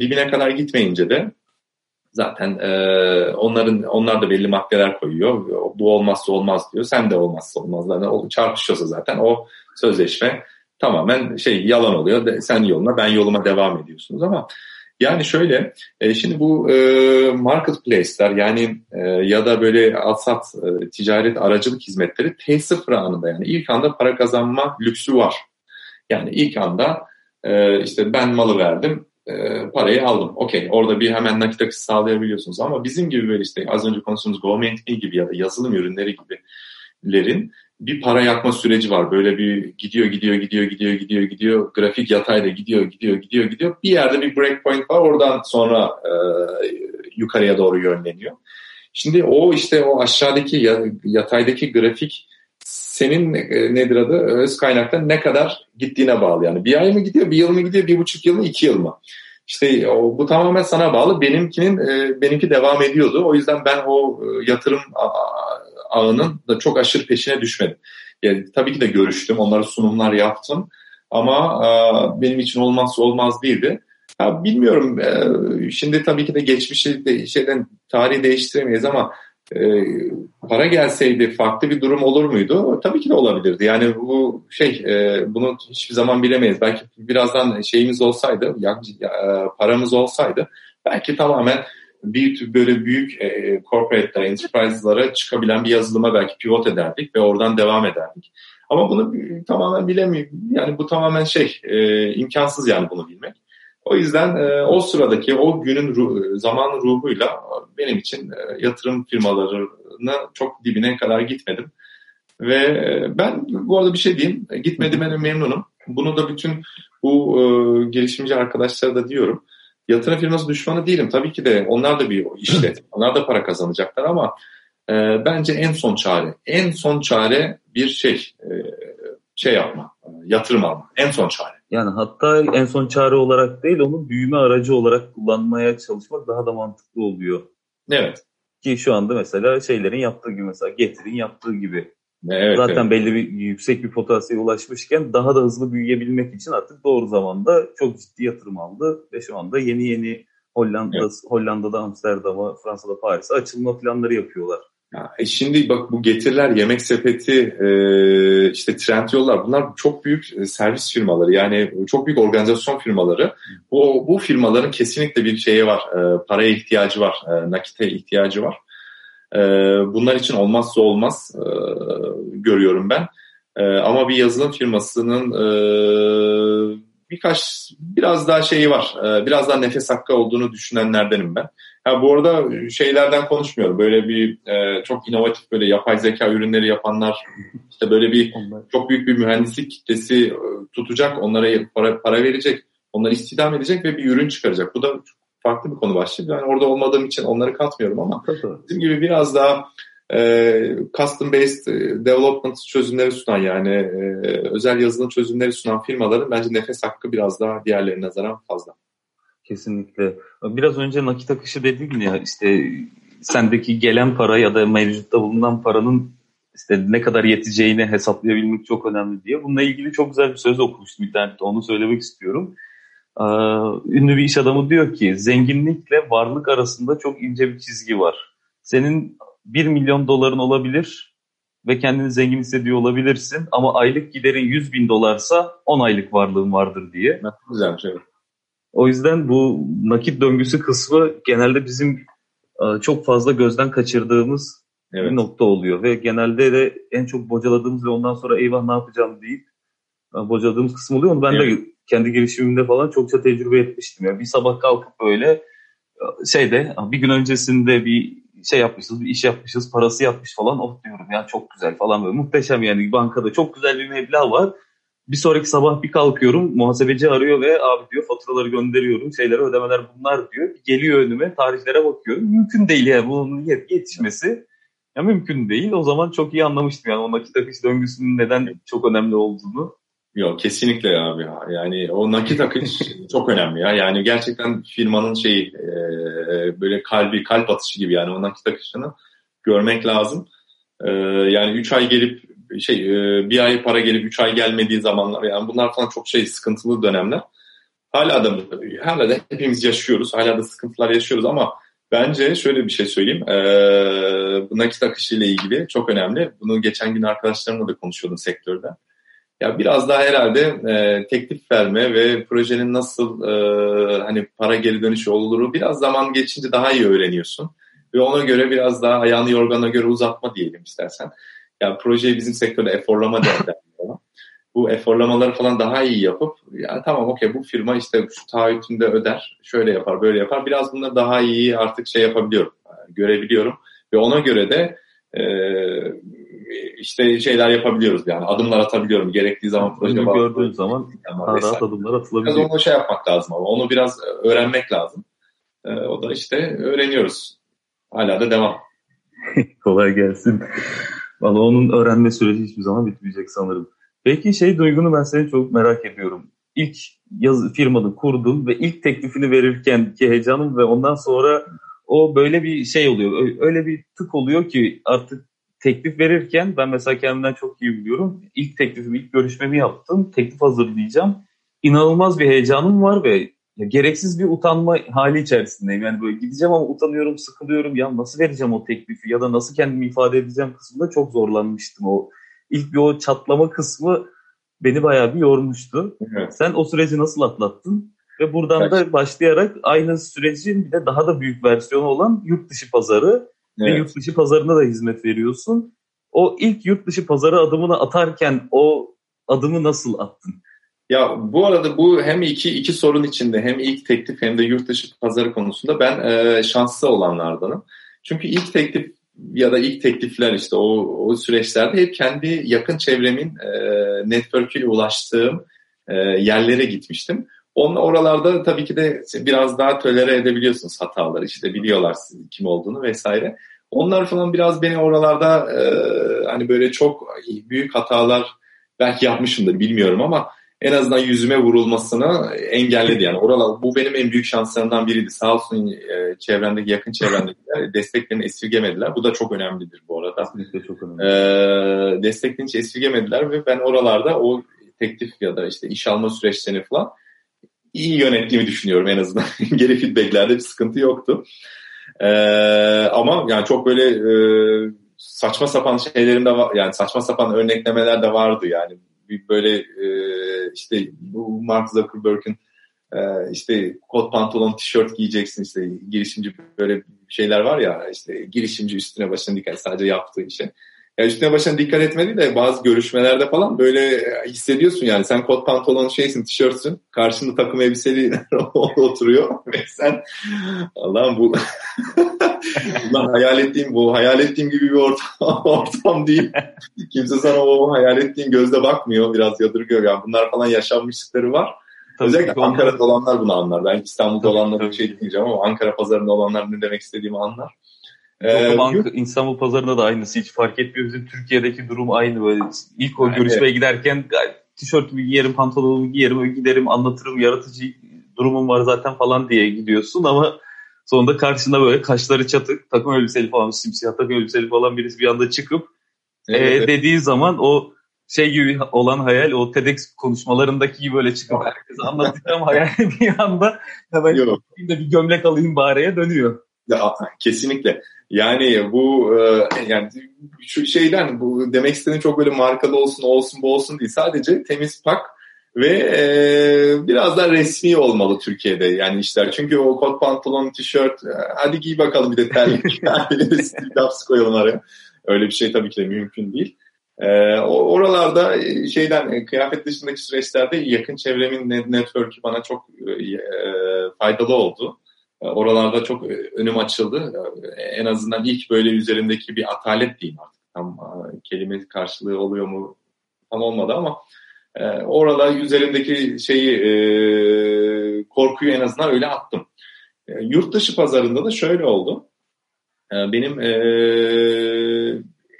dibine kadar gitmeyince de zaten e, onların onlar da belli maddeler koyuyor. Bu olmazsa olmaz diyor. Sen de olmazsa olmaz. Yani çarpışıyorsa zaten o sözleşme tamamen şey yalan oluyor. Sen yoluna ben yoluma devam ediyorsunuz ama Yani şöyle, e, şimdi bu e, marketplace'ler yani e, ya da böyle alsat e, ticaret aracılık hizmetleri T0 anında yani ilk anda para kazanma lüksü var. Yani ilk anda e, işte ben malı verdim, e, parayı aldım. Okey orada bir hemen nakit akışı sağlayabiliyorsunuz ama bizim gibi böyle işte az önce konuştuğumuz GoMaint gibi ya da yazılım ürünleri gibilerin bir para yakma süreci var. Böyle bir gidiyor gidiyor gidiyor gidiyor gidiyor gidiyor grafik yatayda gidiyor gidiyor gidiyor gidiyor. Bir yerde bir breakpoint var oradan sonra e, yukarıya doğru yönleniyor. Şimdi o işte o aşağıdaki yataydaki grafik senin e, nedir adı öz kaynakta ne kadar gittiğine bağlı. Yani bir ay mı gidiyor, bir yıl mı gidiyor, bir buçuk yıl mı, iki yıl mı? İşte o, bu tamamen sana bağlı. Benimkinin e, benimki devam ediyordu. O yüzden ben o e, yatırım ağının da çok aşırı peşine düşmedim. Yani, tabii ki de görüştüm, onlara sunumlar yaptım. Ama e, benim için olmazsa olmaz değildi. Ya bilmiyorum. E, şimdi tabii ki de geçmişi de, şeyden tarihi değiştiremeyiz ama e, para gelseydi farklı bir durum olur muydu? Tabii ki de olabilirdi. Yani bu şey e, bunu hiçbir zaman bilemeyiz. Belki birazdan şeyimiz olsaydı, ya, ya, paramız olsaydı belki tamamen bir böyle büyük e, corporate'ler, enterprise'lara çıkabilen bir yazılıma belki pivot ederdik ve oradan devam ederdik. Ama bunu tamamen bilemiyorum. Yani bu tamamen şey, e, imkansız yani bunu bilmek. O yüzden e, o sıradaki o günün ruh, zaman ruhuyla benim için e, yatırım firmalarına çok dibine kadar gitmedim. Ve e, ben bu arada bir şey diyeyim, gitmediğime de memnunum. Bunu da bütün bu e, gelişimci arkadaşlara da diyorum. Yatırım firması düşmanı değilim. Tabii ki de onlar da bir işte, *laughs* onlar da para kazanacaklar ama e, bence en son çare, en son çare bir şey, e, şey yapma, e, yatırım alma. En son çare. Yani hatta en son çare olarak değil onu büyüme aracı olarak kullanmaya çalışmak daha da mantıklı oluyor. Evet. Ki şu anda mesela şeylerin yaptığı gibi mesela Getir'in yaptığı gibi. Evet, Zaten evet. belli bir yüksek bir potansiyele ulaşmışken daha da hızlı büyüyebilmek için artık doğru zamanda çok ciddi yatırım aldı ve şu anda yeni yeni Hollanda, evet. Hollanda'da Amsterdam'a, Fransa'da Paris'e açılma planları yapıyorlar. Ya, e şimdi bak bu getiriler, yemek sepeti, e, işte trend yollar bunlar çok büyük e, servis firmaları yani çok büyük organizasyon firmaları. Bu, bu firmaların kesinlikle bir şeye var, e, paraya ihtiyacı var, e, nakite ihtiyacı var. E, bunlar için olmazsa olmaz e, görüyorum ben. E, ama bir yazılım firmasının e, birkaç biraz daha şeyi var. E, biraz daha nefes hakkı olduğunu düşünenlerdenim ben. Ha, bu arada şeylerden konuşmuyorum. Böyle bir e, çok inovatif böyle yapay zeka ürünleri yapanlar işte böyle bir çok büyük bir mühendislik kitlesi e, tutacak, onlara para, para verecek, onları istihdam edecek ve bir ürün çıkaracak. Bu da farklı bir konu başlığı. Yani orada olmadığım için onları katmıyorum ama bizim gibi biraz daha e, custom based e, development çözümleri sunan yani e, özel yazılım çözümleri sunan firmaların bence nefes hakkı biraz daha diğerlerine nazaran fazla. Kesinlikle. Biraz önce nakit akışı dedin ya işte sendeki gelen para ya da mevcutta bulunan paranın işte ne kadar yeteceğini hesaplayabilmek çok önemli diye. Bununla ilgili çok güzel bir söz okumuştum internette onu söylemek istiyorum. Ee, ünlü bir iş adamı diyor ki zenginlikle varlık arasında çok ince bir çizgi var. Senin 1 milyon doların olabilir ve kendini zengin hissediyor olabilirsin ama aylık giderin 100 bin dolarsa 10 aylık varlığın vardır diye. Güzel bir şey. O yüzden bu nakit döngüsü kısmı genelde bizim e, çok fazla gözden kaçırdığımız evet. bir nokta oluyor. Ve genelde de en çok bocaladığımız ve ondan sonra eyvah ne yapacağım deyip e, bocaladığımız kısım oluyor. Onu ben evet. de kendi gelişimimde falan çokça tecrübe etmiştim. Yani bir sabah kalkıp böyle e, şeyde bir gün öncesinde bir şey yapmışız, bir iş yapmışız, parası yapmış falan. Oh diyorum ya çok güzel falan böyle muhteşem yani bankada çok güzel bir meblağ var. Bir sonraki sabah bir kalkıyorum muhasebeci arıyor ve abi diyor faturaları gönderiyorum şeylere ödemeler bunlar diyor. Geliyor önüme tarihlere bakıyorum. Mümkün değil yani bunun yetişmesi. Ya mümkün değil. O zaman çok iyi anlamıştım yani o nakit akış döngüsünün neden çok önemli olduğunu. Yok kesinlikle abi ya. Yani o nakit akış *laughs* çok önemli ya. Yani gerçekten firmanın şeyi e, böyle kalbi kalp atışı gibi yani o nakit akışını görmek lazım. E, yani 3 ay gelip şey e, bir ay para gelip 3 ay gelmediği zamanlar yani bunlar falan çok şey sıkıntılı dönemler. Hala da hala da hepimiz yaşıyoruz. Hala da sıkıntılar yaşıyoruz ama bence şöyle bir şey söyleyeyim. E, bu nakit akışı ile ilgili çok önemli. Bunu geçen gün arkadaşlarımla da konuşuyordum sektörde Ya biraz daha herhalde e, teklif verme ve projenin nasıl e, hani para geri dönüşü olur biraz zaman geçince daha iyi öğreniyorsun. Ve ona göre biraz daha ayağını yorgana göre uzatma diyelim istersen. Yani projeyi bizim sektörde eforlama derler. *laughs* bu eforlamaları falan daha iyi yapıp yani tamam okey bu firma işte şu taahhütünde öder, şöyle yapar, böyle yapar. Biraz bunları daha iyi artık şey yapabiliyorum, görebiliyorum. Ve ona göre de e, işte şeyler yapabiliyoruz yani adımlar atabiliyorum. Gerektiği zaman proje Bunu gördüğün zaman daha rahat adımlar atılabiliyor. Biraz onu şey yapmak lazım ama onu biraz öğrenmek lazım. E, o da işte öğreniyoruz. Hala da devam. *laughs* Kolay gelsin. Valla onun öğrenme süreci hiçbir zaman bitmeyecek sanırım. Peki şey duygunu ben seni çok merak ediyorum. İlk yaz, firmanı kurdun ve ilk teklifini verirken ki heyecanın ve ondan sonra o böyle bir şey oluyor. Öyle bir tık oluyor ki artık teklif verirken ben mesela kendimden çok iyi biliyorum. İlk teklifimi, ilk görüşmemi yaptım. Teklif hazırlayacağım. İnanılmaz bir heyecanım var ve gereksiz bir utanma hali içerisindeyim. Yani böyle gideceğim ama utanıyorum, sıkılıyorum. Ya nasıl vereceğim o teklifi ya da nasıl kendimi ifade edeceğim kısmında çok zorlanmıştım. O ilk bir o çatlama kısmı beni bayağı bir yormuştu. Evet. Sen o süreci nasıl atlattın? Ve buradan evet. da başlayarak aynı sürecin bir de daha da büyük versiyonu olan yurt dışı pazarı evet. ve yurt dışı pazarına da hizmet veriyorsun. O ilk yurt dışı pazarı adımını atarken o adımı nasıl attın? Ya bu arada bu hem iki iki sorun içinde hem ilk teklif hem de yurt dışı pazarı konusunda ben e, şanslı olanlardanım. Çünkü ilk teklif ya da ilk teklifler işte o, o süreçlerde hep kendi yakın çevremin e, network'üyle ulaştığım e, yerlere gitmiştim. Onun oralarda tabii ki de biraz daha tölere edebiliyorsunuz hataları işte biliyorlar kim olduğunu vesaire. Onlar falan biraz beni oralarda e, hani böyle çok büyük hatalar belki yapmışımdır bilmiyorum ama en azından yüzüme vurulmasını engelledi yani. Oralar, bu benim en büyük şanslarımdan biriydi. Sağ olsun e, çevrendeki, yakın çevrendekiler desteklerini esirgemediler. Bu da çok önemlidir bu arada. Kesinlikle çok önemli. E, desteklerini hiç esirgemediler ve ben oralarda o teklif ya da işte iş alma süreçlerini falan iyi yönettiğimi düşünüyorum en azından. *laughs* Geri feedbacklerde bir sıkıntı yoktu. E, ama yani çok böyle e, saçma sapan şeylerim de var. Yani saçma sapan örneklemeler de vardı yani böyle e, işte bu Mark Zuckerberg'in e, işte kot pantolon tişört giyeceksin işte girişimci böyle şeyler var ya işte girişimci üstüne başına dikkat sadece yaptığı işe. Yani üstüne başına dikkat etmedi de bazı görüşmelerde falan böyle hissediyorsun yani sen kot pantolon şeysin tişörtsün karşında takım elbiseli *laughs* oturuyor ve sen Allah'ım bu *laughs* Bundan hayal ettiğim bu hayal ettiğim gibi bir ortam, *laughs* ortam değil. Kimse sana o hayal ettiğin gözle bakmıyor. Biraz yadırgıyor. Yani bunlar falan yaşanmışlıkları var. Tabii Özellikle Ankara'da olanlar bunu anlar. Ben İstanbul'da olanlara bir şey diyeceğim ama Ankara pazarında olanlar ne demek istediğimi anlar. Ee, Ank İstanbul pazarında da aynısı hiç fark etmiyor. Bizim Türkiye'deki durum aynı böyle. İlk o görüşmeye evet. giderken tişörtümü giyerim, pantolonumu giyerim, giderim, anlatırım, yaratıcı durumum var zaten falan diye gidiyorsun ama Sonunda karşısında böyle kaşları çatık, takım elbiseli falan, simsiyah takım elbiseli falan birisi bir anda çıkıp evet. e, dediği zaman o şey gibi olan hayal, o TEDx konuşmalarındaki gibi böyle çıkıp herkese anlatacağım hayal *laughs* bir anda hemen Yok. bir gömlek alayım bariye dönüyor. Ya, kesinlikle. Yani bu e, yani şu şeyden bu demek istediğim çok böyle markalı olsun olsun bu olsun değil. Sadece temiz pak ve e, biraz da resmi olmalı Türkiye'de yani işler. Çünkü o kot pantolon, tişört, e, hadi giy bakalım bir de terlik. *laughs* Laps koyalım araya. Öyle bir şey tabii ki de mümkün değil. E, oralarda e, şeyden kıyafet dışındaki süreçlerde yakın çevremin network'ü bana çok e, faydalı oldu. E, oralarda çok önüm açıldı. E, en azından ilk böyle üzerindeki bir atalet diyeyim artık. Tam e, kelime karşılığı oluyor mu tam olmadı ama e, orada üzerindeki şeyi e, korkuyu en azından öyle attım. E, yurt dışı pazarında da şöyle oldu. E, benim e,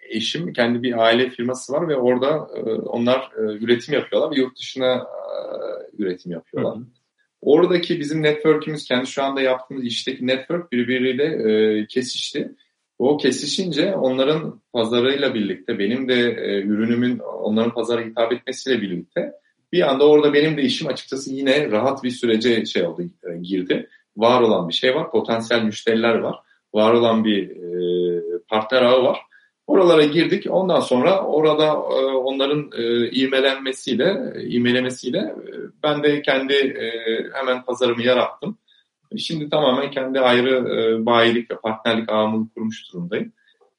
eşim kendi bir aile firması var ve orada e, onlar e, üretim yapıyorlar ve yurt dışına e, üretim yapıyorlar. Hı hı. Oradaki bizim network'ümüz kendi şu anda yaptığımız işteki network birbiriyle e, kesişti. O kesişince onların pazarıyla birlikte benim de e, ürünümün onların pazara hitap etmesiyle birlikte bir anda orada benim de işim açıkçası yine rahat bir sürece şey oldu e, girdi. Var olan bir şey var, potansiyel müşteriler var, var olan bir e, partner ağı var. Oralara girdik. Ondan sonra orada e, onların e, ivmelenmesiyle, ivmelemesiyle e, ben de kendi e, hemen pazarımı yarattım. Şimdi tamamen kendi ayrı e, bayilik ve partnerlik ağımı kurmuş durumdayım.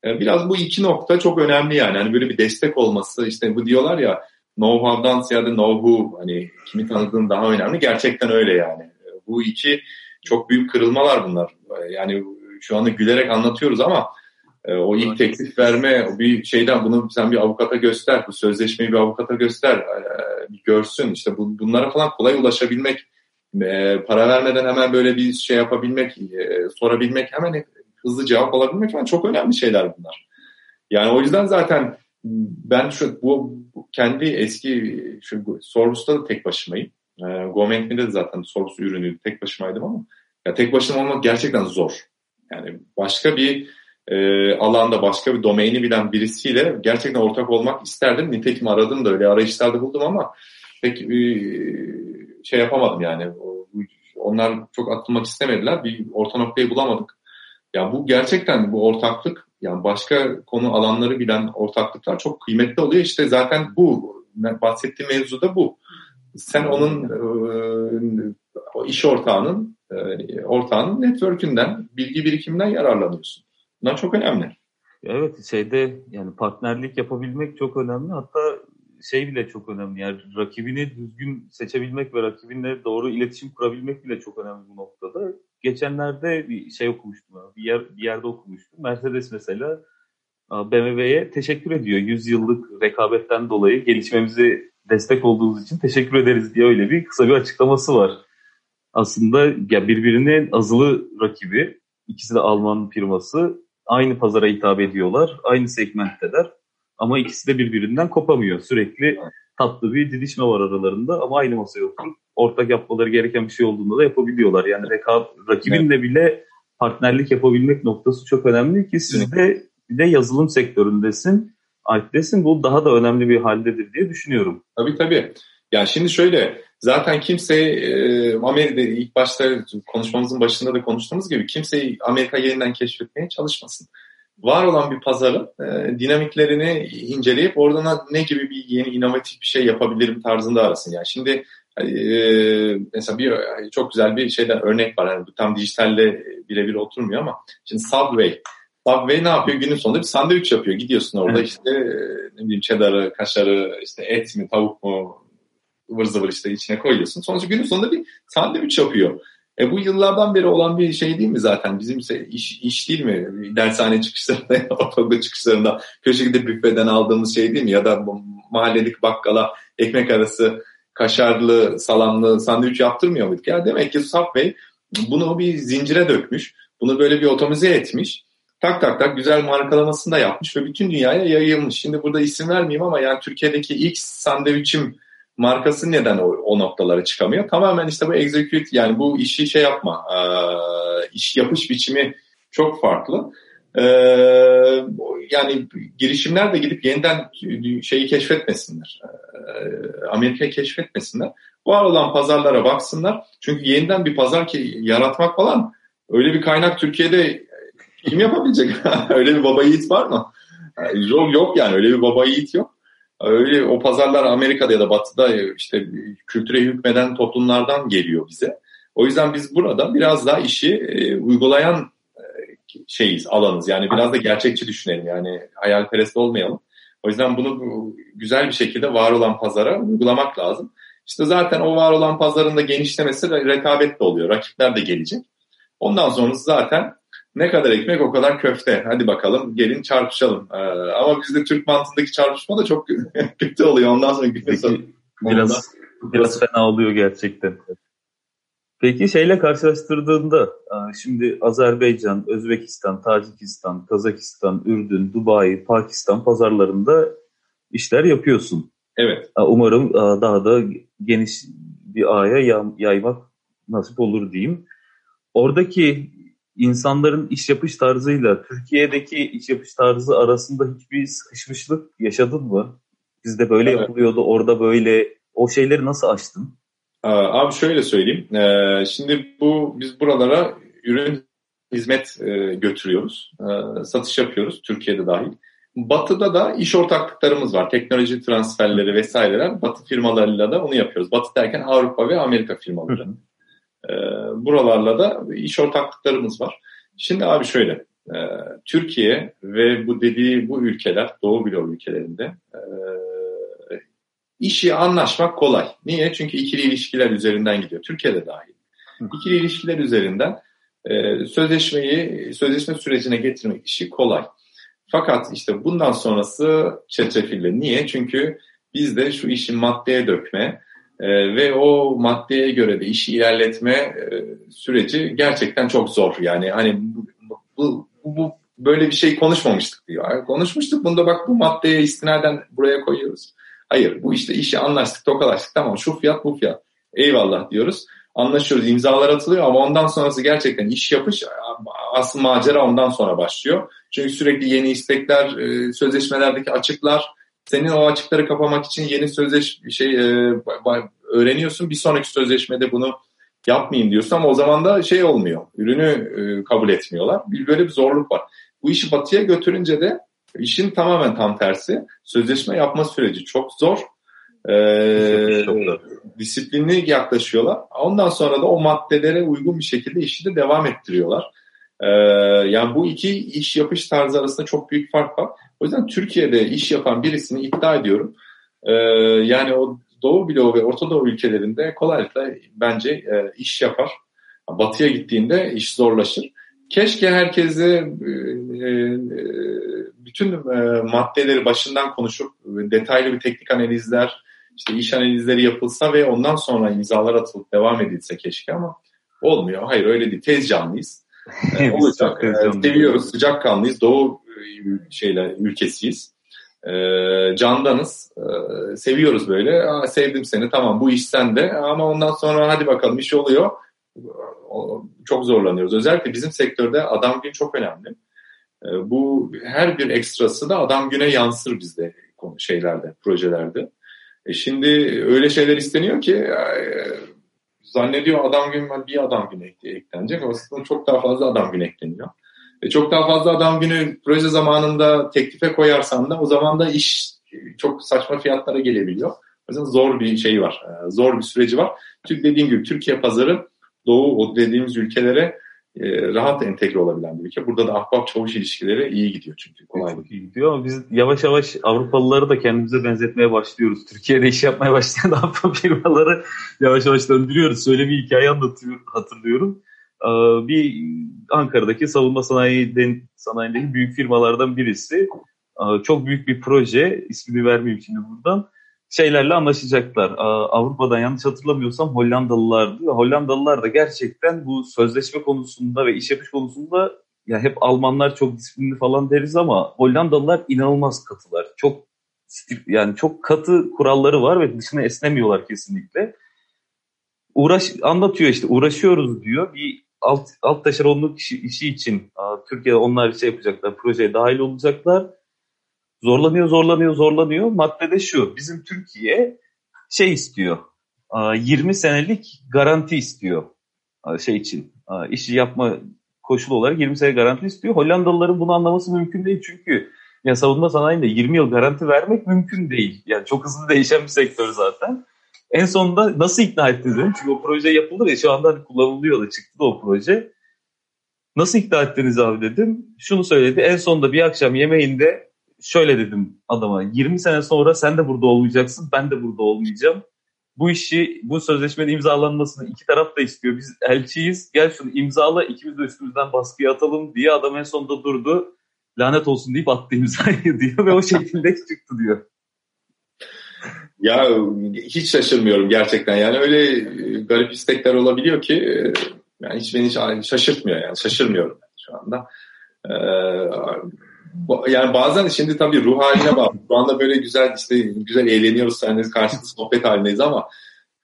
E, biraz bu iki nokta çok önemli yani. Hani böyle bir destek olması. işte bu diyorlar ya know-how'dan ziyade know-who hani kimi tanıdığın daha önemli. Gerçekten öyle yani. E, bu iki çok büyük kırılmalar bunlar. E, yani şu anda gülerek anlatıyoruz ama e, o ilk teklif verme bir şeyden bunu sen bir avukata göster, bu sözleşmeyi bir avukata göster, bir görsün. İşte bu, bunlara falan kolay ulaşabilmek, para vermeden hemen böyle bir şey yapabilmek, sorabilmek, hemen hızlı cevap alabilmek falan çok önemli şeyler bunlar. Yani o yüzden zaten ben şu bu, kendi eski şu Sorus'ta da tek başımayım. E, de zaten Sorus ürünü tek başımaydım ama ya tek başına olmak gerçekten zor. Yani başka bir e, alanda başka bir domaini bilen birisiyle gerçekten ortak olmak isterdim. Nitekim aradım da öyle arayışlarda buldum ama pek e, şey yapamadım yani. Onlar çok atılmak istemediler. Bir orta noktayı bulamadık. Ya bu gerçekten bu ortaklık yani başka konu alanları bilen ortaklıklar çok kıymetli oluyor. İşte zaten bu bahsettiğim mevzu da bu. Sen onun e, iş ortağının e, ortağının network'ünden, bilgi birikiminden yararlanıyorsun. Bunlar çok önemli. Evet şeyde yani partnerlik yapabilmek çok önemli. Hatta şey bile çok önemli. Yani rakibini düzgün seçebilmek ve rakibinle doğru iletişim kurabilmek bile çok önemli bu noktada. Geçenlerde bir şey okumuştum. Bir, yer, bir yerde okumuştum. Mercedes mesela BMW'ye teşekkür ediyor. 100 yıllık rekabetten dolayı gelişmemizi destek olduğunuz için teşekkür ederiz diye öyle bir kısa bir açıklaması var. Aslında ya birbirinin azılı rakibi, ikisi de Alman firması aynı pazara hitap ediyorlar, aynı segmentteler ama ikisi de birbirinden kopamıyor. Sürekli tatlı bir didişme var aralarında ama aynı masaya oturup ortak yapmaları gereken bir şey olduğunda da yapabiliyorlar. Yani rekab, rakibinle evet. bile partnerlik yapabilmek noktası çok önemli ki siz de bir de yazılım sektöründesin. Alp'tesin. Bu daha da önemli bir haldedir diye düşünüyorum. Tabii tabii. Yani şimdi şöyle zaten kimse e, Amerika'da ilk başta konuşmamızın başında da konuştuğumuz gibi kimseyi Amerika yeniden keşfetmeye çalışmasın var olan bir pazarın e, dinamiklerini inceleyip oradan ne gibi bir yeni inovatif bir şey yapabilirim tarzında arasın. Yani şimdi e, mesela bir çok güzel bir şeyden örnek var. Yani bu tam dijitalle birebir oturmuyor ama şimdi Subway Subway ne yapıyor? Günün sonunda bir sandviç yapıyor. Gidiyorsun orada evet. işte ne bileyim cheddar'ı, kaşarı, işte et mi, tavuk mu, ıvır zıvır işte içine koyuyorsun. Sonuçta günün sonunda bir sandviç yapıyor. E bu yıllardan beri olan bir şey değil mi zaten? Bizim iş, iş değil mi? Dershane çıkışlarında, *laughs* okulda çıkışlarında köşede büfeden aldığımız şey değil mi? Ya da mahallelik bakkala ekmek arası kaşarlı, salamlı sandviç yaptırmıyor muyduk? Ya demek ki Subway bunu bir zincire dökmüş. Bunu böyle bir otomize etmiş. Tak tak tak güzel markalamasını da yapmış ve bütün dünyaya yayılmış. Şimdi burada isim vermeyeyim ama yani Türkiye'deki ilk sandviçim markası neden o, o noktalara çıkamıyor? Tamamen işte bu execute yani bu işi şey yapma, e, iş yapış biçimi çok farklı. E, yani girişimler de gidip yeniden şeyi keşfetmesinler. E, Amerika'yı keşfetmesinler. Var olan pazarlara baksınlar. Çünkü yeniden bir pazar ki yaratmak falan öyle bir kaynak Türkiye'de kim yapabilecek? *laughs* öyle bir baba yiğit var mı? Yok yok yani öyle bir baba yiğit yok. Öyle o pazarlar Amerika'da ya da Batı'da işte kültüre hükmeden toplumlardan geliyor bize. O yüzden biz burada biraz daha işi e, uygulayan e, şeyiz, alanız. Yani biraz da gerçekçi düşünelim. Yani hayalperest olmayalım. O yüzden bunu güzel bir şekilde var olan pazara uygulamak lazım. İşte zaten o var olan pazarın da genişlemesi rekabet de oluyor. Rakipler de gelecek. Ondan sonrası zaten ne kadar ekmek o kadar köfte. Hadi bakalım gelin çarpışalım. Ee, ama bizde Türk mantığındaki çarpışma da çok *laughs* kötü oluyor. Ondan sonra Peki, sonra, biraz, ondan, biraz fena oluyor gerçekten. Peki şeyle karşılaştırdığında e, şimdi Azerbaycan, Özbekistan, Tacikistan, Kazakistan, Ürdün, Dubai, Pakistan pazarlarında işler yapıyorsun. Evet. E, umarım e, daha da geniş bir aya yaymak nasip olur diyeyim. Oradaki insanların iş yapış tarzıyla Türkiye'deki iş yapış tarzı arasında hiçbir sıkışmışlık yaşadın mı? Bizde böyle evet. yapılıyordu, orada böyle. O şeyleri nasıl açtın? Abi şöyle söyleyeyim. Şimdi bu biz buralara ürün hizmet götürüyoruz. Satış yapıyoruz Türkiye'de dahil. Batı'da da iş ortaklıklarımız var. Teknoloji transferleri vesaireler. Batı firmalarıyla da onu yapıyoruz. Batı derken Avrupa ve Amerika firmaları. Ee, buralarla da iş ortaklıklarımız var. Şimdi abi şöyle. E, Türkiye ve bu dediği bu ülkeler, Doğu Bloğu ülkelerinde e, işi anlaşmak kolay. Niye? Çünkü ikili ilişkiler üzerinden gidiyor. Türkiye'de dahil. İkili ilişkiler üzerinden e, sözleşmeyi, sözleşme sürecine getirmek işi kolay. Fakat işte bundan sonrası çetrefilli. Niye? Çünkü bizde şu işi maddeye dökme e, ve o maddeye göre de işi ilerletme e, süreci gerçekten çok zor. Yani hani bu, bu, bu böyle bir şey konuşmamıştık diyor. Konuşmuştuk bunda bak bu maddeye istinaden buraya koyuyoruz. Hayır bu işte işi anlaştık tokalaştık tamam şu fiyat bu fiyat. Eyvallah diyoruz. Anlaşıyoruz imzalar atılıyor ama ondan sonrası gerçekten iş yapış asıl macera ondan sonra başlıyor. Çünkü sürekli yeni istekler, e, sözleşmelerdeki açıklar, senin o açıkları kapamak için yeni sözleş şey e, öğreniyorsun. Bir sonraki sözleşmede bunu yapmayayım diyorsun ama o zaman da şey olmuyor. Ürünü e, kabul etmiyorlar. Böyle bir zorluk var. Bu işi batıya götürünce de işin tamamen tam tersi. Sözleşme yapma süreci çok zor. Ee, disiplinli yaklaşıyorlar. Ondan sonra da o maddelere uygun bir şekilde işi de devam ettiriyorlar. Ee, yani bu iki iş yapış tarzı arasında çok büyük fark var. O yüzden Türkiye'de iş yapan birisini iddia ediyorum. Ee, yani o Doğu bloğu ve Orta Doğu ülkelerinde kolaylıkla bence e, iş yapar. Batıya gittiğinde iş zorlaşır. Keşke herkese e, e, bütün e, maddeleri başından konuşup detaylı bir teknik analizler, işte iş analizleri yapılsa ve ondan sonra imzalar atılıp devam edilse keşke ama olmuyor. Hayır öyle değil. Tez canlıyız. *laughs* Olacak. Seviyoruz. Sıcak kanlıyız. Doğu şeyler ülkesiyiz. candanız. seviyoruz böyle. Aa, sevdim seni tamam bu iş sende ama ondan sonra hadi bakalım iş oluyor çok zorlanıyoruz. Özellikle bizim sektörde adam gün çok önemli. Ee, bu her bir ekstrası da adam güne yansır bizde şeylerde, projelerde. E şimdi öyle şeyler isteniyor ki e, zannediyor adam gün bir adam günü eklenecek. Aslında çok daha fazla adam günü ekleniyor. E çok daha fazla adam günü proje zamanında teklife koyarsan da o zaman da iş çok saçma fiyatlara gelebiliyor. O zor bir şey var. E, zor bir süreci var. Çünkü dediğim gibi Türkiye pazarı Doğu o dediğimiz ülkelere e, rahat entegre olabilen bir ülke. Burada da ahbap çavuş ilişkileri iyi gidiyor çünkü. Kolay Çok iyi gidiyor ama biz yavaş yavaş Avrupalıları da kendimize benzetmeye başlıyoruz. Türkiye'de iş yapmaya başlayan *laughs* ahbap firmaları yavaş yavaş döndürüyoruz. Söyle bir hikaye anlatıyor, hatırlıyorum. Ee, bir Ankara'daki savunma sanayi sanayindeki büyük firmalardan birisi e, çok büyük bir proje ismini vermeyeyim şimdi buradan şeylerle anlaşacaklar. Avrupa'dan yanlış hatırlamıyorsam Hollandalılardı. Hollandalılar da gerçekten bu sözleşme konusunda ve iş yapış konusunda ya hep Almanlar çok disiplinli falan deriz ama Hollandalılar inanılmaz katılar. Çok yani çok katı kuralları var ve dışına esnemiyorlar kesinlikle. Uğraş anlatıyor işte uğraşıyoruz diyor. Bir alt alt taşeronluk işi, işi için Türkiye'de onlar şey yapacaklar, projeye dahil olacaklar Zorlanıyor, zorlanıyor, zorlanıyor. Maddede şu, bizim Türkiye şey istiyor, 20 senelik garanti istiyor şey için. işi yapma koşulu olarak 20 sene garanti istiyor. Hollandalıların bunu anlaması mümkün değil çünkü ya savunma sanayinde 20 yıl garanti vermek mümkün değil. Yani çok hızlı değişen bir sektör zaten. En sonunda nasıl ikna ettiniz dedim. Çünkü o proje yapılır ya şu anda hani kullanılıyor da çıktı da o proje. Nasıl ikna ettiniz abi dedim. Şunu söyledi. En sonunda bir akşam yemeğinde şöyle dedim adama 20 sene sonra sen de burada olmayacaksın ben de burada olmayacağım. Bu işi bu sözleşmenin imzalanmasını iki taraf da istiyor. Biz elçiyiz gel şunu imzala ikimiz de üstümüzden baskıya atalım diye adam en sonunda durdu. Lanet olsun deyip attı imzayı *laughs* diyor ve o şekilde çıktı diyor. Ya hiç şaşırmıyorum gerçekten yani öyle e, garip istekler olabiliyor ki e, yani hiç beni şaşırtmıyor yani şaşırmıyorum şu anda. Ee, yani bazen şimdi tabii ruh haline bağlı. *laughs* Şu anda böyle güzel işte güzel eğleniyoruz seninle karşılıklı sohbet halindeyiz ama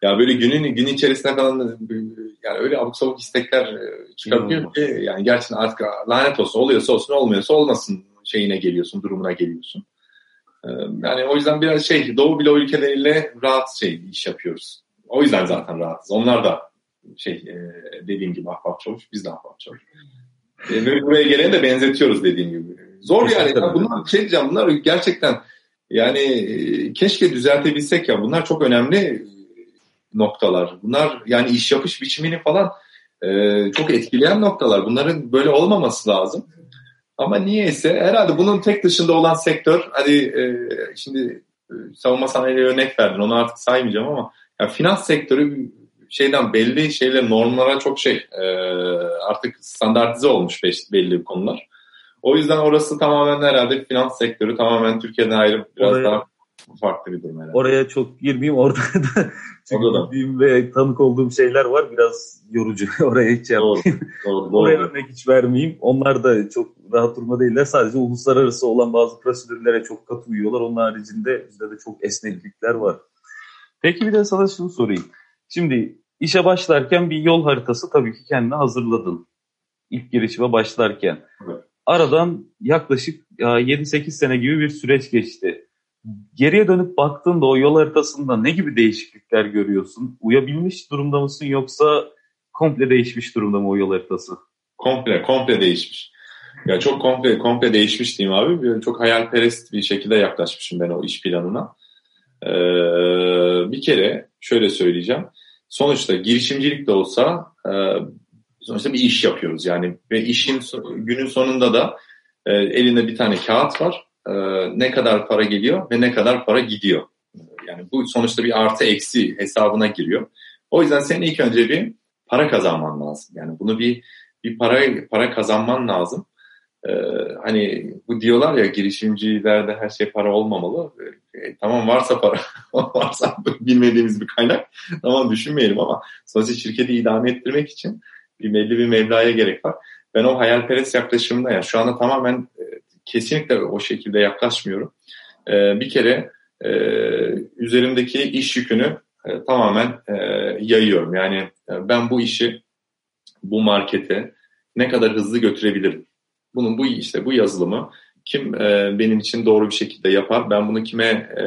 ya böyle günün gün içerisinde kalan yani öyle abuk sabuk istekler e, çıkabiliyor ki yani gerçekten artık lanet olsun oluyorsa olsun olmuyorsa olmasın şeyine geliyorsun durumuna geliyorsun. E, yani o yüzden biraz şey Doğu Bloğu ülkeleriyle rahat şey iş yapıyoruz. O yüzden zaten rahatız. Onlar da şey e, dediğim gibi ahbap çavuş biz de ahbap çavuş. Böyle buraya geleni de benzetiyoruz dediğim gibi Zor yani. Ya bunlar şey diyeceğim bunlar gerçekten yani e, keşke düzeltebilsek ya. Bunlar çok önemli noktalar. Bunlar yani iş yapış biçimini falan e, çok etkileyen noktalar. Bunların böyle olmaması lazım. Ama niyeyse herhalde bunun tek dışında olan sektör hadi e, şimdi e, savunma sanayi örnek verdin onu artık saymayacağım ama yani finans sektörü şeyden belli şeyler normlara çok şey e, artık standartize olmuş belli konular. O yüzden orası tamamen herhalde finans sektörü tamamen Türkiye'den ayrı biraz Oraya, daha farklı bir durum herhalde. Oraya çok girmeyeyim orada da *laughs* bildiğim ve tanık olduğum şeyler var biraz yorucu. *laughs* Oraya hiç yapmayayım. Doğru, *laughs* doğru, Oraya örnek hiç vermeyeyim. Onlar da çok rahat durma değiller. Sadece uluslararası olan bazı prosedürlere çok katı uyuyorlar. Onun haricinde bizde de çok esneklikler var. Peki bir de sana şunu sorayım. Şimdi işe başlarken bir yol haritası tabii ki kendine hazırladın. İlk girişime başlarken. Evet. Aradan yaklaşık 7-8 sene gibi bir süreç geçti. Geriye dönüp baktığında o yol haritasında ne gibi değişiklikler görüyorsun? Uyabilmiş durumda mısın yoksa komple değişmiş durumda mı o yol haritası? Komple, komple değişmiş. Ya çok komple komple değişmiş diyeyim abi. Çok hayalperest bir şekilde yaklaşmışım ben o iş planına. Ee, bir kere şöyle söyleyeceğim. Sonuçta girişimcilik de olsa e, sonuçta bir iş yapıyoruz yani ve işin günün sonunda da e, elinde bir tane kağıt var. E, ne kadar para geliyor ve ne kadar para gidiyor. Yani bu sonuçta bir artı eksi hesabına giriyor. O yüzden senin ilk önce bir para kazanman lazım. Yani bunu bir bir para para kazanman lazım. Ee, hani bu diyorlar ya girişimcilerde her şey para olmamalı. E, tamam varsa para, *laughs* varsa bilmediğimiz bir kaynak. Tamam düşünmeyelim ama sonuçta şirketi idame ettirmek için bir belli bir mevlaya gerek var. Ben o hayalperest yaklaşımda yani şu anda tamamen e, kesinlikle o şekilde yaklaşmıyorum. E, bir kere e, üzerimdeki iş yükünü e, tamamen e, yayıyorum. Yani e, ben bu işi bu markete ne kadar hızlı götürebilirim? Bunun bu işte bu yazılımı kim e, benim için doğru bir şekilde yapar? Ben bunu kime e,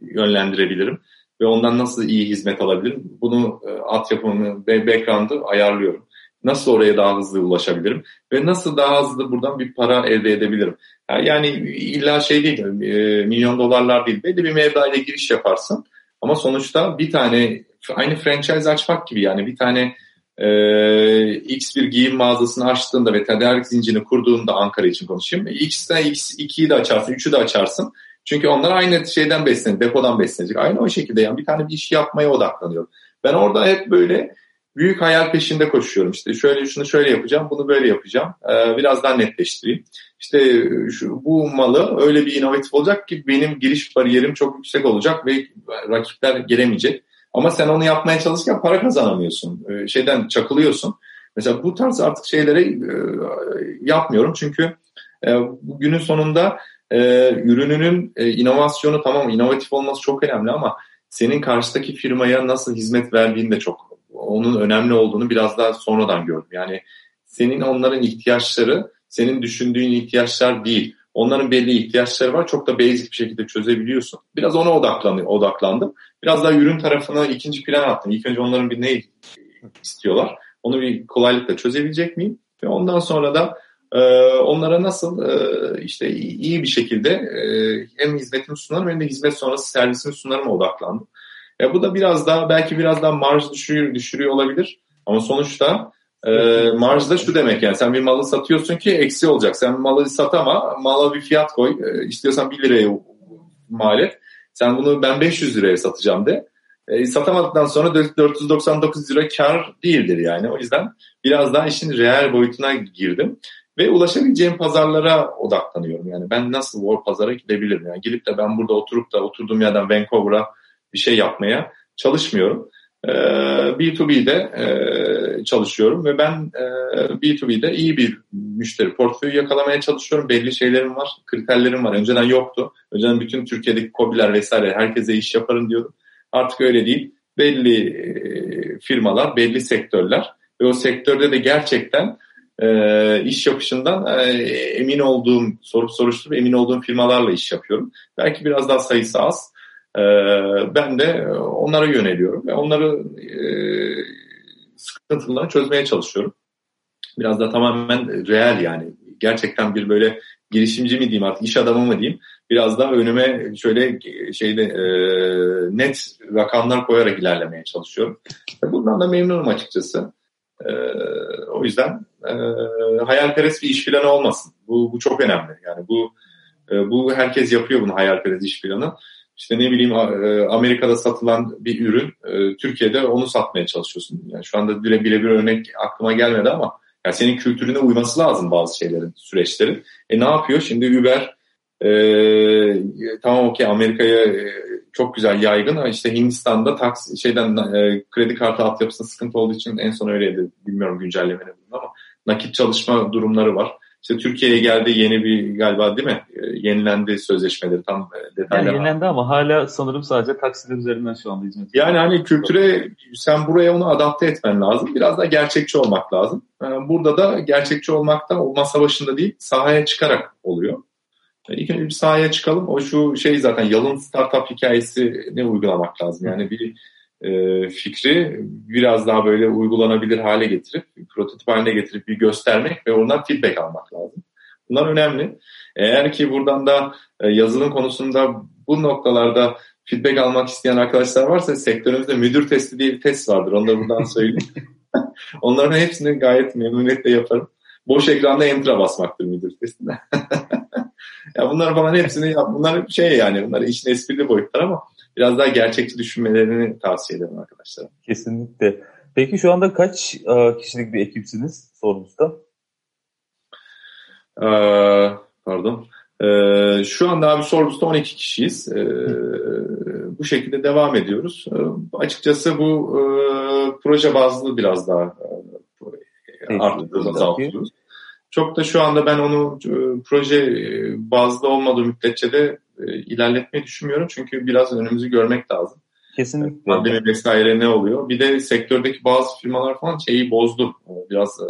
yönlendirebilirim? Ve ondan nasıl iyi hizmet alabilirim? Bunu e, altyapımı ve background'ı ayarlıyorum. Nasıl oraya daha hızlı ulaşabilirim? Ve nasıl daha hızlı buradan bir para elde edebilirim? Yani illa şey değil, e, milyon dolarlar değil. Belli bir mevda ile giriş yaparsın. Ama sonuçta bir tane, aynı franchise açmak gibi yani bir tane e, X bir giyim mağazasını açtığında ve tedarik zincirini kurduğunda Ankara için konuşayım. X'den X2'yi de açarsın, 3'ü de açarsın. Çünkü onlar aynı şeyden beslenecek, depodan beslenecek. Aynı o şekilde yani bir tane bir iş yapmaya odaklanıyorum. Ben orada hep böyle büyük hayal peşinde koşuyorum. İşte şöyle şunu şöyle yapacağım, bunu böyle yapacağım. Ee, biraz daha netleştireyim. İşte şu, bu malı öyle bir inovatif olacak ki benim giriş bariyerim çok yüksek olacak ve rakipler gelemeyecek. Ama sen onu yapmaya çalışırken para kazanamıyorsun. Ee, şeyden çakılıyorsun. Mesela bu tarz artık şeyleri e, yapmıyorum çünkü e, günün sonunda e, ürününün e, inovasyonu tamam inovatif olması çok önemli ama senin karşıdaki firmaya nasıl hizmet verdiğin de çok onun önemli olduğunu biraz daha sonradan gördüm. Yani senin onların ihtiyaçları senin düşündüğün ihtiyaçlar değil. Onların belli ihtiyaçları var. Çok da basic bir şekilde çözebiliyorsun. Biraz ona odaklandım. Biraz daha ürün tarafına ikinci plan attım. İlk önce onların bir ne istiyorlar. Onu bir kolaylıkla çözebilecek miyim? Ve ondan sonra da e, onlara nasıl e, işte iyi bir şekilde e, hem hizmetimi sunarım hem de hizmet sonrası servisimi sunarım odaklandım. Ya bu da biraz daha belki biraz daha marj düşürüyor, düşürüyor olabilir. Ama sonuçta e, marj da şu demek yani sen bir malı satıyorsun ki eksi olacak. Sen malı satama, mala bir fiyat koy. E, istiyorsan 1 liraya mal et. Sen bunu ben 500 liraya satacağım de. E, satamadıktan sonra 499 lira kar değildir yani. O yüzden biraz daha işin reel boyutuna girdim. Ve ulaşabileceğim pazarlara odaklanıyorum. Yani ben nasıl o pazara gidebilirim? Yani gidip de ben burada oturup da oturduğum yerden Vancouver'a bir şey yapmaya çalışmıyorum. Ee, B2B'de e, çalışıyorum ve ben e, B2B'de iyi bir müşteri portföyü yakalamaya çalışıyorum. Belli şeylerim var, kriterlerim var. Önceden yoktu. Önceden bütün Türkiye'deki kobiler vesaire herkese iş yaparım diyordum. Artık öyle değil. Belli e, firmalar, belli sektörler ve o sektörde de gerçekten iş yapışından emin olduğum, sorup soruşturup emin olduğum firmalarla iş yapıyorum. Belki biraz daha sayısı az ben de onlara yöneliyorum ve onları e, sıkıntılarını çözmeye çalışıyorum. Biraz da tamamen reel yani gerçekten bir böyle girişimci mi diyeyim artık iş adamı mı diyeyim biraz daha önüme şöyle şeyde e, net rakamlar koyarak ilerlemeye çalışıyorum. Bundan da memnunum açıkçası. E, o yüzden e, hayalperest bir iş planı olmasın. Bu, bu çok önemli. Yani bu e, bu herkes yapıyor bunu hayalperest iş planı. İşte ne bileyim e, Amerika'da satılan bir ürün e, Türkiye'de onu satmaya çalışıyorsun. Yani şu anda bile bile bir örnek aklıma gelmedi ama yani senin kültürüne uyması lazım bazı şeylerin, süreçlerin. E ne yapıyor? Şimdi Uber e, tamam okey Amerika'ya e, çok güzel yaygın işte Hindistan'da taksi şeyden e, kredi kartı altyapısında sıkıntı olduğu için en son öyleydi. Bilmiyorum güncellemeni ama nakit çalışma durumları var. İşte Türkiye'ye geldi yeni bir galiba değil mi? E, yenilendi sözleşmeleri tam e, detaylı. Yani yenilendi ama hala sanırım sadece taksiler üzerinden şu anda hizmet Yani hani kültüre sen buraya onu adapte etmen lazım. Biraz da gerçekçi olmak lazım. Yani burada da gerçekçi olmak da o masa başında değil sahaya çıkarak oluyor. İlk önce bir sahaya çıkalım. O şu şey zaten yalın startup hikayesi ne uygulamak lazım. Yani bir e, fikri biraz daha böyle uygulanabilir hale getirip, prototip haline getirip bir göstermek ve ondan feedback almak lazım. Bunlar önemli. Eğer ki buradan da e, yazılım konusunda bu noktalarda feedback almak isteyen arkadaşlar varsa sektörümüzde müdür testi diye bir test vardır. Da buradan *laughs* söyleyeyim. Onların hepsini gayet memnuniyetle yaparım. Boş ekranda enter'a basmaktır müdür testinde. *laughs* ya bunlar falan hepsini yap. Bunlar şey yani bunlar işin esprili boyutlar ama biraz daha gerçekçi düşünmelerini tavsiye ederim arkadaşlar. Kesinlikle. Peki şu anda kaç e, kişilik bir ekipsiniz sorumuzda? Ee, pardon. Ee, şu anda abi sorumuzda 12 kişiyiz. Ee, bu şekilde devam ediyoruz. Ee, açıkçası bu e, proje bazlı biraz daha e, arttırıyoruz, azaltıyoruz. Çok da şu anda ben onu e, proje bazlı olmadığı müddetçe de e, ilerletmeyi düşünmüyorum. Çünkü biraz önümüzü görmek lazım. Kesinlikle. Pandemi vesaire ne oluyor? Bir de sektördeki bazı firmalar falan şeyi bozdu. Biraz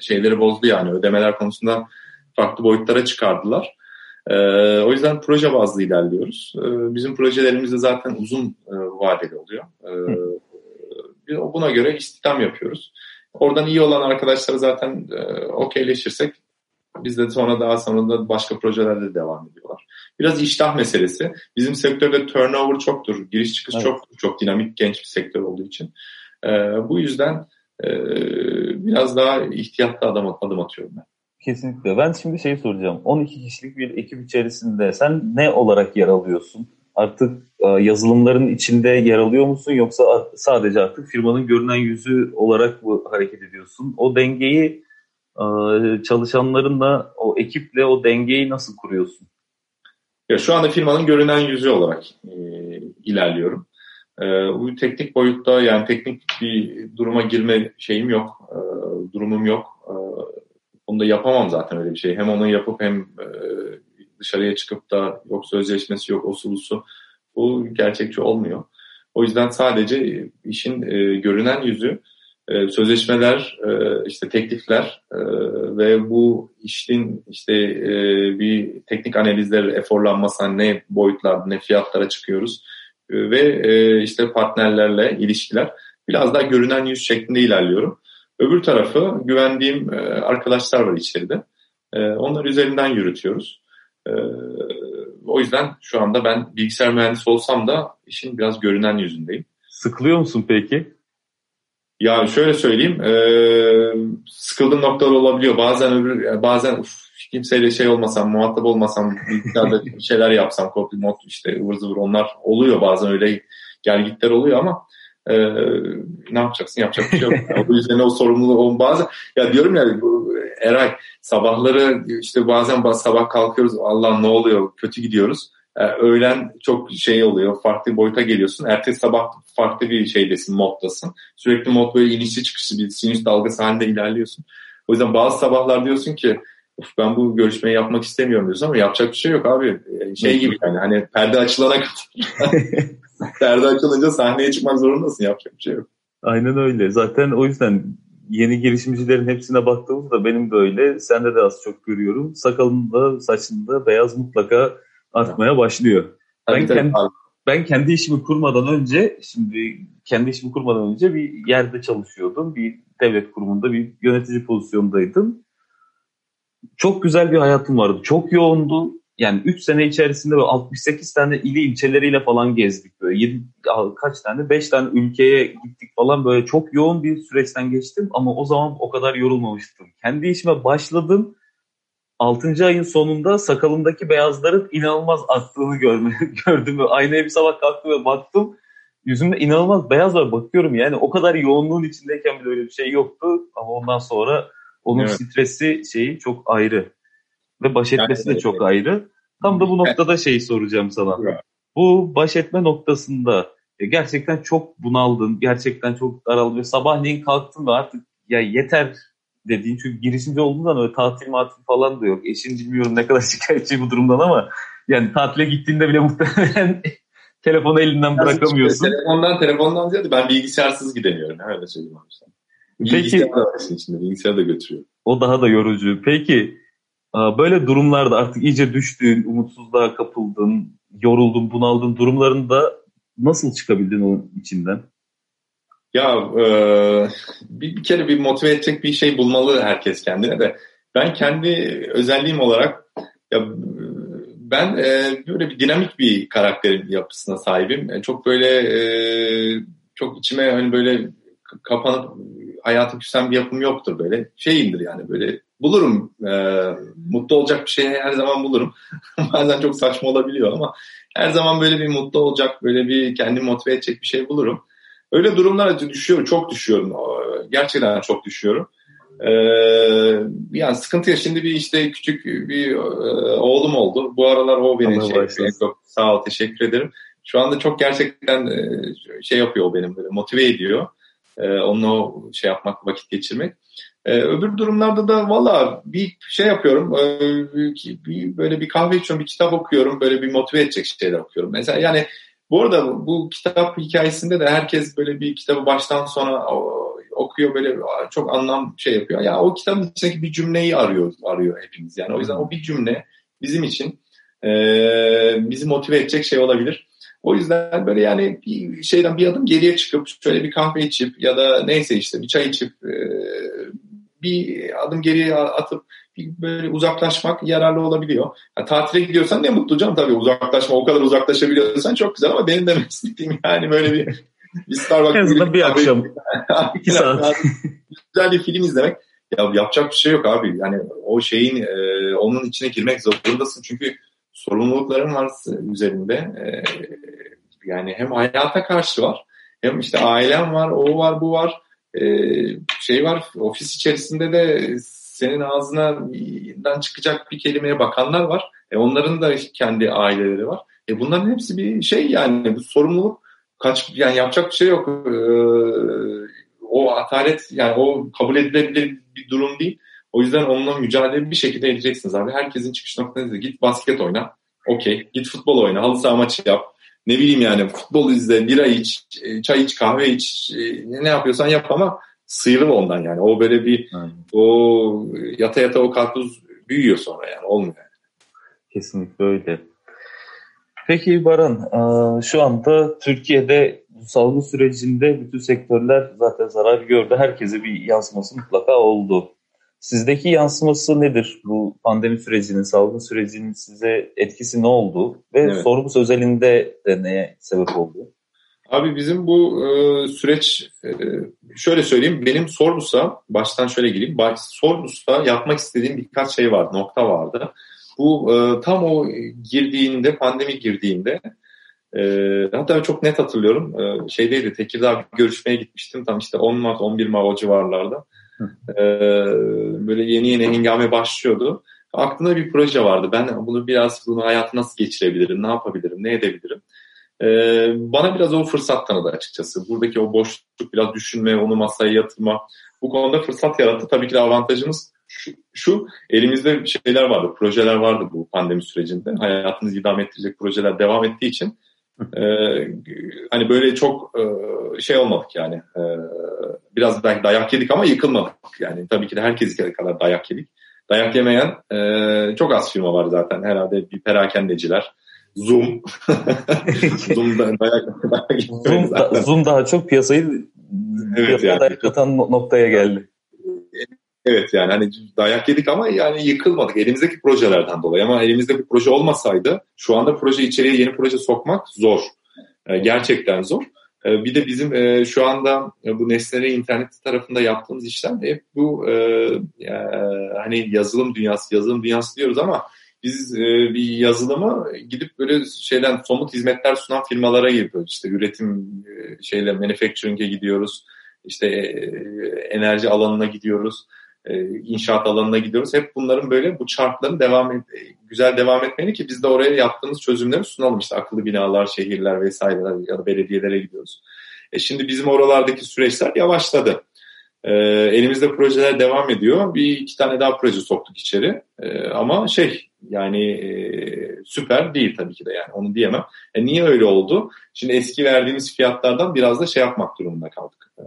şeyleri bozdu yani ödemeler konusunda farklı boyutlara çıkardılar. o yüzden proje bazlı ilerliyoruz. bizim projelerimiz de zaten uzun vadeli oluyor. buna göre istihdam yapıyoruz. Oradan iyi olan arkadaşlara zaten e, okeyleşirsek biz de sonra daha sonra da başka projelerde devam ediyorlar. Biraz iştah meselesi. Bizim sektörde turnover çoktur. Giriş çıkış evet. çok çok dinamik genç bir sektör olduğu için. E, bu yüzden e, biraz daha ihtiyatlı adım, adım atıyorum ben. Kesinlikle. Ben şimdi şey soracağım. 12 kişilik bir ekip içerisinde sen ne olarak yer alıyorsun? Artık e, yazılımların içinde yer alıyor musun yoksa sadece artık firmanın görünen yüzü olarak mı hareket ediyorsun? O dengeyi e, çalışanlarınla, o ekiple o dengeyi nasıl kuruyorsun? Ya şu anda firmanın görünen yüzü olarak e, ilerliyorum. E, bu teknik boyutta yani teknik bir duruma girme şeyim yok, e, durumum yok. E, onu da yapamam zaten öyle bir şey. Hem onu yapıp hem e, dışarıya çıkıp da yok sözleşmesi yok o sulusu bu gerçekçi olmuyor. O yüzden sadece işin e, görünen yüzü e, sözleşmeler, e, işte teklifler e, ve bu işin işte e, bir teknik analizler, eforlanması ne boyutlar, ne fiyatlara çıkıyoruz e, ve e, işte partnerlerle ilişkiler biraz daha görünen yüz şeklinde ilerliyorum. Öbür tarafı güvendiğim e, arkadaşlar var içeride. E, onlar üzerinden yürütüyoruz. E, o yüzden şu anda ben bilgisayar mühendisi olsam da işin biraz görünen yüzündeyim. Sıkılıyor musun peki? Ya şöyle söyleyeyim, e, sıkıldığım noktalar olabiliyor. Bazen öbür, bazen uf, kimseyle şey olmasam, muhatap olmasam, bilgisayarda *laughs* şeyler yapsam, copy mod işte ıvır zıvır onlar oluyor. Bazen öyle gelgitler oluyor ama e, ne yapacaksın? Yapacak bir şey yok. Yani, o yüzden o sorumluluğu bazen ya diyorum ya Eray sabahları işte bazen sabah kalkıyoruz Allah ne oluyor kötü gidiyoruz. Ee, öğlen çok şey oluyor farklı boyuta geliyorsun. Ertesi sabah farklı bir şeydesin moddasın. Sürekli mod böyle inişli çıkışlı bir sinüs dalgası halinde ilerliyorsun. O yüzden bazı sabahlar diyorsun ki Uf, ben bu görüşmeyi yapmak istemiyorum diyorsun ama yapacak bir şey yok abi. Ee, şey gibi yani hani perde açılana kadar. *laughs* perde açılınca sahneye çıkmak zorundasın yapacak bir şey yok. Aynen öyle. Zaten o yüzden yeni girişimcilerin hepsine baktığımızda benim de öyle. Sende de az çok görüyorum. Sakalında, saçında beyaz mutlaka artmaya başlıyor. ben kendi, ben kendi işimi kurmadan önce, şimdi kendi işimi kurmadan önce bir yerde çalışıyordum. Bir devlet kurumunda bir yönetici pozisyondaydım. çok güzel bir hayatım vardı. Çok yoğundu. Yani 3 sene içerisinde böyle 68 tane ili ilçeleriyle falan gezdik. Böyle 7, kaç tane? 5 tane ülkeye gittik falan. Böyle çok yoğun bir süreçten geçtim. Ama o zaman o kadar yorulmamıştım. Kendi işime başladım. 6. ayın sonunda sakalımdaki beyazların inanılmaz arttığını *laughs* gördüm. Aynaya bir sabah kalktım ve baktım. Yüzümde inanılmaz beyaz var. Bakıyorum yani o kadar yoğunluğun içindeyken bile öyle bir şey yoktu. Ama ondan sonra onun evet. stresi şeyi çok ayrı. Ve baş etmesi yani, de çok evet. ayrı. Tam da bu noktada şeyi soracağım sana. Evet. Bu baş etme noktasında gerçekten çok bunaldın. Gerçekten çok daraldın. Sabahleyin kalktın ve artık ya yeter dediğin çünkü girişimci olduğundan öyle tatil matil falan da yok. Eşin bilmiyorum ne kadar *laughs* şikayetçi bu durumdan ama yani tatile gittiğinde bile muhtemelen *laughs* telefonu elinden bırakamıyorsun. Telefondan telefondan ziyade ben bilgisayarsız gidemiyorum. Öyle söyleyeyim abi. Bilgisayar Peki, da var içinde. Bilgisayar da götürüyor. O daha da yorucu. Peki böyle durumlarda artık iyice düştüğün, umutsuzluğa kapıldın, yoruldun, bunaldın durumlarında nasıl çıkabildin onun içinden? Ya e, bir, bir kere bir motive edecek bir şey bulmalı herkes kendine de. Ben kendi özelliğim olarak ya ben e, böyle bir dinamik bir karakterin yapısına sahibim. E, çok böyle e, çok içime hani böyle kapanıp hayatı küsen bir yapım yoktur böyle. Şeyimdir yani böyle bulurum. E, mutlu olacak bir şey her zaman bulurum. *laughs* Bazen çok saçma olabiliyor ama her zaman böyle bir mutlu olacak, böyle bir kendimi motive edecek bir şey bulurum. Öyle durumlara düşüyorum, çok düşüyorum. Gerçekten çok düşüyorum. Ee, yani sıkıntı şimdi bir işte küçük bir e, oğlum oldu. Bu aralar o beni şey, çok sağ ol teşekkür ederim. Şu anda çok gerçekten e, şey yapıyor o benim böyle motive ediyor. E, onunla o şey yapmak, vakit geçirmek. E, öbür durumlarda da valla bir şey yapıyorum. E, bir, böyle bir kahve içiyorum, bir kitap okuyorum. Böyle bir motive edecek şeyler okuyorum. Mesela yani bu arada bu kitap hikayesinde de herkes böyle bir kitabı baştan sona okuyor böyle çok anlam şey yapıyor. Ya o kitabın içindeki bir cümleyi arıyor arıyor hepimiz. Yani o yüzden o bir cümle bizim için e, bizi motive edecek şey olabilir. O yüzden böyle yani bir şeyden bir adım geriye çıkıp şöyle bir kahve içip ya da neyse işte bir çay içip e, bir adım geriye atıp böyle uzaklaşmak yararlı olabiliyor. Yani tatile gidiyorsan ne mutlu canım. Tabii uzaklaşma o kadar uzaklaşabiliyorsan çok güzel ama benim demek istediğim *laughs* yani böyle bir, bir Starbucks en azından bir akşam. *laughs* İki saat. Güzel bir film izlemek. Ya yapacak bir şey yok abi. Yani o şeyin e, onun içine girmek zorundasın. Çünkü sorumlulukların var üzerinde. E, yani hem hayata karşı var hem işte ailem var o var bu var şey var ofis içerisinde de senin ağzından çıkacak bir kelimeye bakanlar var. E onların da kendi aileleri var. E bunların hepsi bir şey yani bu sorumluluk kaç yani yapacak bir şey yok. E, o atalet yani o kabul edilebilir bir durum değil. O yüzden onunla mücadele bir şekilde edeceksiniz abi. Herkesin çıkış noktası git basket oyna. Okey. Git futbol oyna. Halı saha maçı yap. Ne bileyim yani futbol izle, bira iç, e, çay iç, kahve iç. E, ne yapıyorsan yap ama sıyrıl ondan yani. O böyle bir Aynen. o yata yata o karpuz büyüyor sonra yani olmuyor. Yani. Kesinlikle öyle. Peki Baran, şu anda Türkiye'de salgın sürecinde bütün sektörler zaten zarar gördü. Herkese bir yansıması mutlaka oldu. Sizdeki yansıması nedir? Bu pandemi sürecinin, salgın sürecinin size etkisi ne oldu? Ve evet. sorumuz özelinde de neye sebep oldu? Abi bizim bu e, süreç e, şöyle söyleyeyim benim Sorbus'a baştan şöyle gireyim. Sorbus'ta yapmak istediğim birkaç şey vardı, nokta vardı. Bu e, tam o girdiğinde, pandemi girdiğinde e, hatta çok net hatırlıyorum. E, şeydeydi Tekirdağ bir görüşmeye gitmiştim. Tam işte 10 Mart 11 Mart o civarlarda. E, böyle yeni yeni hengame başlıyordu. Aklımda bir proje vardı. Ben bunu biraz bunu hayatı nasıl geçirebilirim, ne yapabilirim, ne edebilirim? e, bana biraz o fırsat tanıdı açıkçası. Buradaki o boşluk biraz düşünme, onu masaya yatırma. Bu konuda fırsat yarattı. Tabii ki de avantajımız şu, şu elimizde şeyler vardı, projeler vardı bu pandemi sürecinde. Hayatınızı idame ettirecek projeler devam ettiği için e, hani böyle çok e, şey olmadık yani. E, biraz belki dayak yedik ama yıkılmadık. Yani tabii ki de herkes kadar dayak yedik. Dayak yemeyen e, çok az firma var zaten. Herhalde bir perakendeciler, Zoom. *laughs* Zoom, da, Zoom, da, Zoom daha çok piyasayı evet, piyasaya yani. atan noktaya geldi. Evet yani hani dayak yedik ama yani yıkılmadık elimizdeki projelerden dolayı ama elimizde bir proje olmasaydı şu anda proje içeriye yeni proje sokmak zor. E, gerçekten zor. E, bir de bizim e, şu anda bu Nesne internet tarafında yaptığımız işler de hep bu hani yazılım dünyası, yazılım dünyası diyoruz ama biz bir yazılımı gidip böyle şeyden somut hizmetler sunan firmalara yapıyoruz. İşte üretim şeyle manufacturing'e gidiyoruz. İşte enerji alanına gidiyoruz inşaat alanına gidiyoruz. Hep bunların böyle bu çarkların devam et, güzel devam etmeli ki biz de oraya yaptığımız çözümleri sunalım. İşte akıllı binalar, şehirler vesaireler ya da belediyelere gidiyoruz. E şimdi bizim oralardaki süreçler yavaşladı. E, elimizde projeler devam ediyor. Bir iki tane daha proje soktuk içeri. E, ama şey yani e, süper değil tabii ki de yani onu diyemem. E, niye öyle oldu? Şimdi eski verdiğimiz fiyatlardan biraz da şey yapmak durumunda kaldık. E,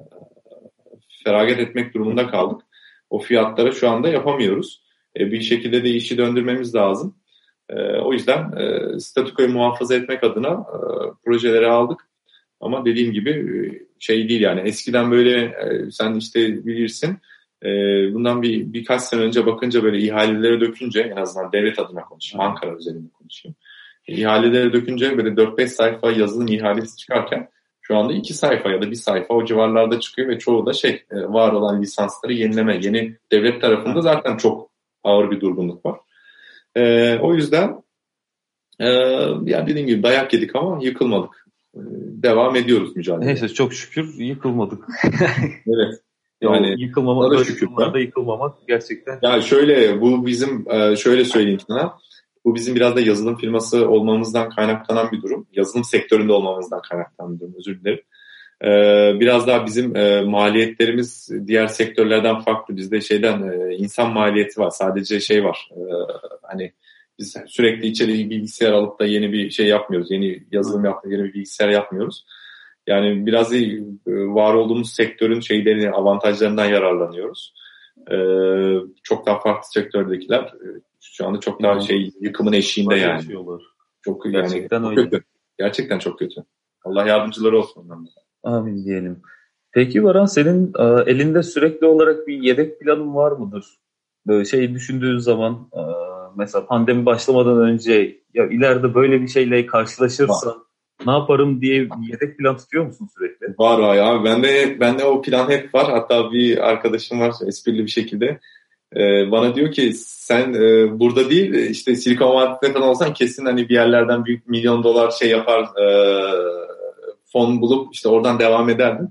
feragat etmek durumunda kaldık o fiyatlara şu anda yapamıyoruz. E, bir şekilde de işi döndürmemiz lazım. E, o yüzden e, statükoyu muhafaza etmek adına e, projeleri aldık. Ama dediğim gibi e, şey değil yani eskiden böyle e, sen işte bilirsin e, bundan bir birkaç sene önce bakınca böyle ihalelere dökünce en azından devlet adına konuşayım, Ankara üzerinde konuşayım. İhalelere dökünce böyle 4-5 sayfa yazılım ihalesi çıkarken şu anda iki sayfa ya da bir sayfa o civarlarda çıkıyor ve çoğu da şey e, var olan lisansları yenileme. Yeni devlet tarafında zaten çok ağır bir durgunluk var. E, o yüzden e, yani dediğim gibi dayak yedik ama yıkılmadık. E, devam ediyoruz mücadele. Neyse çok şükür yıkılmadık. *laughs* evet. Yani yıkılmamak, da şükür. yıkılmamak gerçekten. Ya şöyle bu bizim e, şöyle söyleyeyim sana bu bizim biraz da yazılım firması olmamızdan kaynaklanan bir durum. Yazılım sektöründe olmamızdan kaynaklanan bir durum. Özür dilerim. Ee, biraz daha bizim e, maliyetlerimiz diğer sektörlerden farklı. Bizde şeyden e, insan maliyeti var. Sadece şey var. E, hani biz sürekli içeri bilgisayar alıp da yeni bir şey yapmıyoruz. Yeni yazılım yaptık, yeni bir bilgisayar yapmıyoruz. Yani biraz da var olduğumuz sektörün şeylerini, avantajlarından yararlanıyoruz. Ee, çok daha farklı sektördekiler şu anda çok daha şey yıkımın eşiğinde yani. Yaşıyorlar. Çok Gerçekten yani, öyle. kötü. Gerçekten çok kötü. Allah yardımcıları olsun ondan. Amin diyelim. Peki Varan senin e, elinde sürekli olarak bir yedek planın var mıdır? Böyle şey düşündüğün zaman e, mesela pandemi başlamadan önce ya ileride böyle bir şeyle karşılaşırsan var. ne yaparım diye bir yedek plan tutuyor musun sürekli? Var ya. Bende bende o plan hep var. Hatta bir arkadaşım var esprili bir şekilde e, bana diyor ki sen e, burada değil işte Silikon Vadisi'nde falan olsan kesin hani bir yerlerden büyük milyon dolar şey yapar e, fon bulup işte oradan devam ederdin.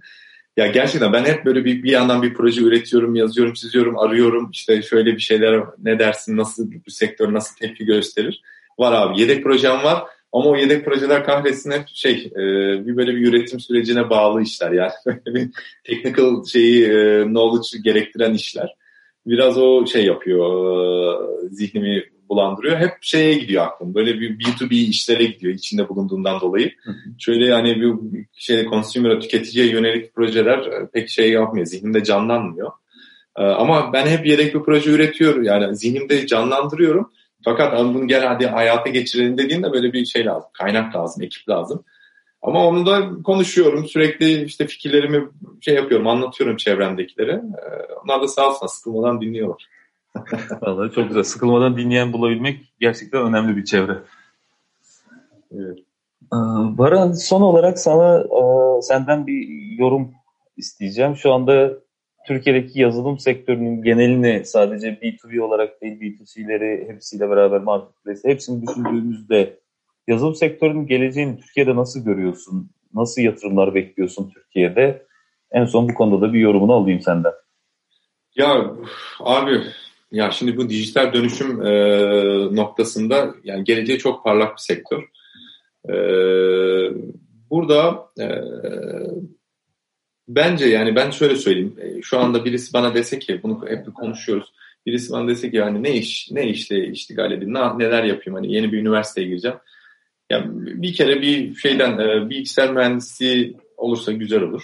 Ya gerçekten ben hep böyle bir, bir yandan bir proje üretiyorum, yazıyorum, çiziyorum, arıyorum. işte şöyle bir şeyler ne dersin, nasıl bu sektör nasıl tepki gösterir. Var abi yedek projem var ama o yedek projeler kahretsin hep şey e, bir böyle bir üretim sürecine bağlı işler yani. *laughs* bir technical şeyi e, knowledge gerektiren işler biraz o şey yapıyor, e, zihnimi bulandırıyor. Hep şeye gidiyor aklım. Böyle bir B2B işlere gidiyor içinde bulunduğundan dolayı. Şöyle yani bir şey consumer tüketiciye yönelik projeler e, pek şey yapmıyor. Zihnimde canlanmıyor. E, ama ben hep yedek bir proje üretiyorum. Yani zihnimde canlandırıyorum. Fakat bunu gel hadi hayata geçirelim dediğinde böyle bir şey lazım. Kaynak lazım, ekip lazım. Ama onu da konuşuyorum. Sürekli işte fikirlerimi şey yapıyorum, anlatıyorum çevremdekilere. Ee, onlar da sağ olsun sıkılmadan dinliyorlar. *laughs* Vallahi çok güzel. Sıkılmadan dinleyen bulabilmek gerçekten önemli bir çevre. Evet. Ee, Baran son olarak sana e, senden bir yorum isteyeceğim. Şu anda Türkiye'deki yazılım sektörünün genelini sadece B2B olarak değil B2C'leri hepsiyle beraber marketplace hepsini düşündüğümüzde yazılım sektörünün geleceğini Türkiye'de nasıl görüyorsun? Nasıl yatırımlar bekliyorsun Türkiye'de? En son bu konuda da bir yorumunu alayım senden. Ya abi ya şimdi bu dijital dönüşüm e, noktasında yani geleceği çok parlak bir sektör. E, burada e, bence yani ben şöyle söyleyeyim. E, şu anda birisi bana dese ki bunu hep konuşuyoruz. Birisi bana dese ki yani ne iş ne işle iştigal edeyim, ne, neler yapayım hani yeni bir üniversiteye gireceğim. Yani bir kere bir şeyden e, bilgisayar mühendisliği olursa güzel olur.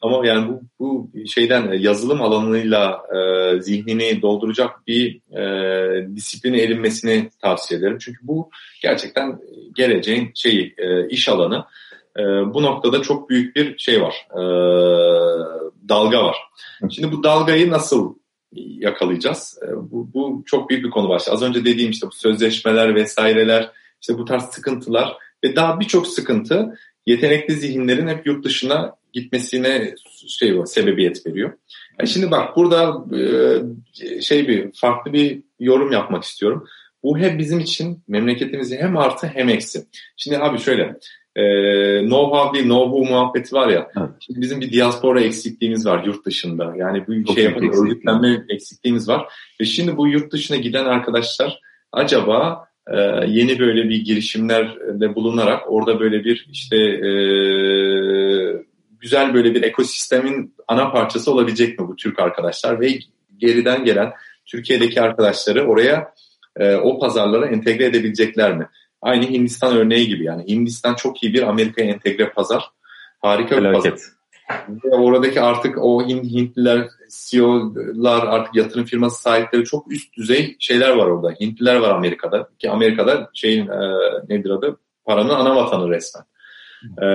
Ama yani bu, bu şeyden e, yazılım alanıyla e, zihnini dolduracak bir e, disiplini edinmesini tavsiye ederim. Çünkü bu gerçekten geleceğin şeyi e, iş alanı. E, bu noktada çok büyük bir şey var. E, dalga var. Şimdi bu dalgayı nasıl yakalayacağız. Bu, bu çok büyük bir konu başlığı. Az önce dediğim işte bu sözleşmeler vesaireler, işte bu tarz sıkıntılar ve daha birçok sıkıntı yetenekli zihinlerin hep yurt dışına gitmesine şey var, sebebiyet veriyor. Yani şimdi bak burada şey bir farklı bir yorum yapmak istiyorum. Bu hep bizim için memleketimizi hem artı hem eksi. Şimdi abi şöyle e, know-how değil know-who muhabbeti var ya. Evet. Şimdi bizim bir diaspora eksikliğimiz var yurt dışında. Yani bu Çok şey yapan örgütlenme eksikliğimiz var. Ve şimdi bu yurt dışına giden arkadaşlar acaba e, yeni böyle bir girişimlerde bulunarak orada böyle bir işte e, güzel böyle bir ekosistemin ana parçası olabilecek mi bu Türk arkadaşlar ve geriden gelen Türkiye'deki arkadaşları oraya e, o pazarlara entegre edebilecekler mi? Aynı Hindistan örneği gibi yani. Hindistan çok iyi bir Amerika'ya entegre pazar. Harika bir pazar. Ve oradaki artık o Hintliler, CEO'lar, artık yatırım firması sahipleri çok üst düzey şeyler var orada. Hintliler var Amerika'da. Ki Amerika'da şeyin e, nedir adı? Paranın ana vatanı resmen. Ee,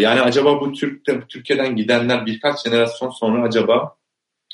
yani acaba bu Türk'te, Türkiye'den gidenler birkaç jenerasyon sonra acaba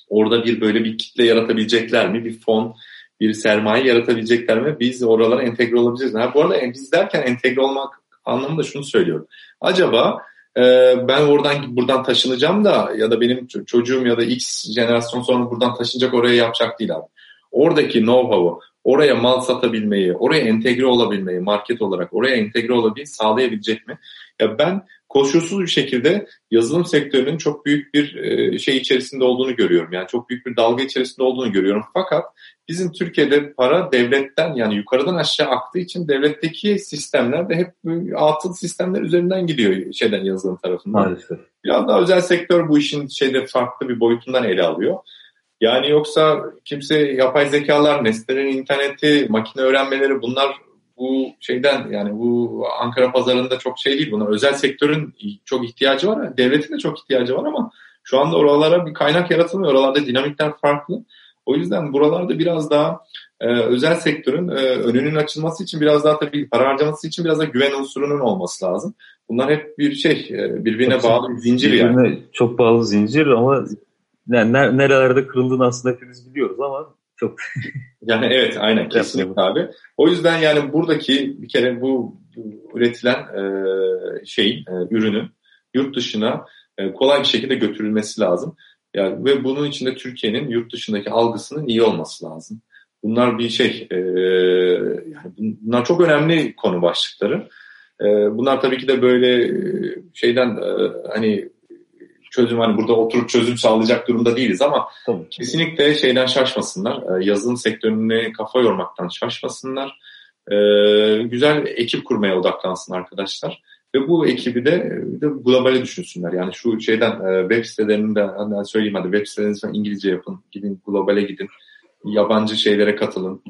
orada bir böyle bir kitle yaratabilecekler mi? Bir fon, bir sermaye yaratabilecekler mi? Biz oralara entegre olabileceğiz. Ha, bu arada biz derken entegre olmak anlamında şunu söylüyorum. Acaba e, ben oradan buradan taşınacağım da ya da benim çocuğum ya da X jenerasyon sonra buradan taşınacak oraya yapacak değil abi. Oradaki know-how'u, oraya mal satabilmeyi, oraya entegre olabilmeyi, market olarak oraya entegre olabilmeyi sağlayabilecek mi? Ya ben koşulsuz bir şekilde yazılım sektörünün çok büyük bir e, şey içerisinde olduğunu görüyorum. Yani çok büyük bir dalga içerisinde olduğunu görüyorum. Fakat bizim Türkiye'de para devletten yani yukarıdan aşağı aktığı için devletteki sistemler de hep atıl sistemler üzerinden gidiyor şeyden yazılım tarafından. Maalesef. Biraz daha özel sektör bu işin şeyde farklı bir boyutundan ele alıyor. Yani yoksa kimse yapay zekalar, nesnelerin interneti, makine öğrenmeleri bunlar bu şeyden yani bu Ankara pazarında çok şey değil. Buna özel sektörün çok ihtiyacı var. Devletin de çok ihtiyacı var ama şu anda oralara bir kaynak yaratılmıyor. Oralarda dinamikler farklı. O yüzden buralarda biraz daha e, özel sektörün e, önünün açılması için biraz daha tabii para harcaması için biraz da güven unsurunun olması lazım. Bunlar hep bir şey e, birbirine çok bağlı bir zincir yani. Çok bağlı zincir ama yani nerelerde kırıldığını aslında hepimiz biliyoruz ama çok *laughs* yani evet aynen kesinlikle abi. O yüzden yani buradaki bir kere bu, bu üretilen e, şeyin e, ürünün yurt dışına e, kolay bir şekilde götürülmesi lazım. Yani ve bunun içinde Türkiye'nin yurt dışındaki algısının iyi olması lazım. Bunlar bir şey e, yani bunlar çok önemli konu başlıkları. E, bunlar tabii ki de böyle e, şeyden e, hani çözüm hani burada oturup çözüm sağlayacak durumda değiliz ama Tabii. kesinlikle şeyden şaşmasınlar. E, yazılım sektörüne kafa yormaktan şaşmasınlar. E, güzel ekip kurmaya odaklansın arkadaşlar. Ve bu ekibi de, de globale düşünsünler. Yani şu şeyden e, web sitelerinde hani söyleyeyim hadi web sitelerinizi İngilizce yapın. Gidin globale gidin. Yabancı şeylere katılın.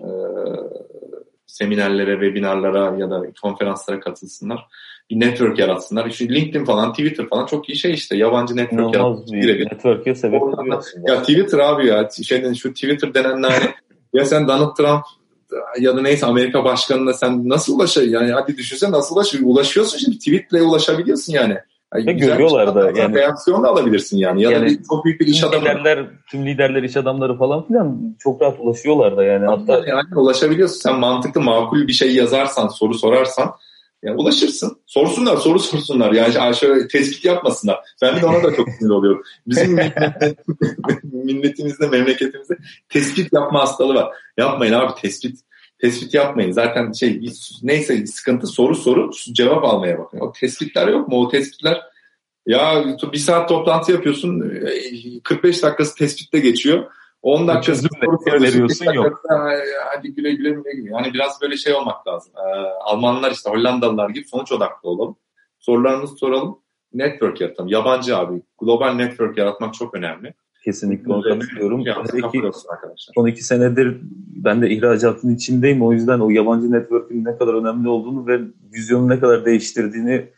Seminerlere, webinarlara ya da konferanslara katılsınlar bir network yaratsınlar. İşte LinkedIn falan, Twitter falan çok iyi şey işte. Yabancı network yaratmak. Network'e sebep Ya Twitter abi ya. Şeyden, şu Twitter denen hani *laughs* ya sen Donald Trump ya da neyse Amerika başkanına sen nasıl ulaşır? Yani hadi düşünsen nasıl ulaşır? Ulaşıyorsun şimdi tweetle ulaşabiliyorsun yani. Yani Ve görüyorlar da yani. Reaksiyon da alabilirsin yani. Ya yani, da bir, çok büyük bir iş adamı. Liderler, tüm liderler, iş adamları falan filan çok rahat ulaşıyorlar da yani. Hatta yani ulaşabiliyorsun. Sen mantıklı, makul bir şey yazarsan, soru sorarsan yani ulaşırsın. Sorsunlar, soru sorsunlar. Yani şöyle tespit yapmasınlar. Ben de ona da çok sinir oluyorum. Bizim *laughs* *laughs* milletimizde, memleketimizde tespit yapma hastalığı var. Yapmayın abi tespit. Tespit yapmayın. Zaten şey neyse sıkıntı soru soru cevap almaya bakın. O tespitler yok mu? O tespitler ya bir saat toplantı yapıyorsun 45 dakikası tespitte geçiyor. 10 dakika veriyorsun yok. Hadi güle güle güle güle. Yani biraz böyle şey olmak lazım. Ee, Almanlar işte Hollandalılar gibi sonuç odaklı olalım. Sorularımızı soralım. Network yaratalım. Yabancı abi. Global network yaratmak çok önemli. Kesinlikle onu katılıyorum. son iki senedir ben de ihracatın içindeyim. O yüzden o yabancı network'ün ne kadar önemli olduğunu ve vizyonu ne kadar değiştirdiğini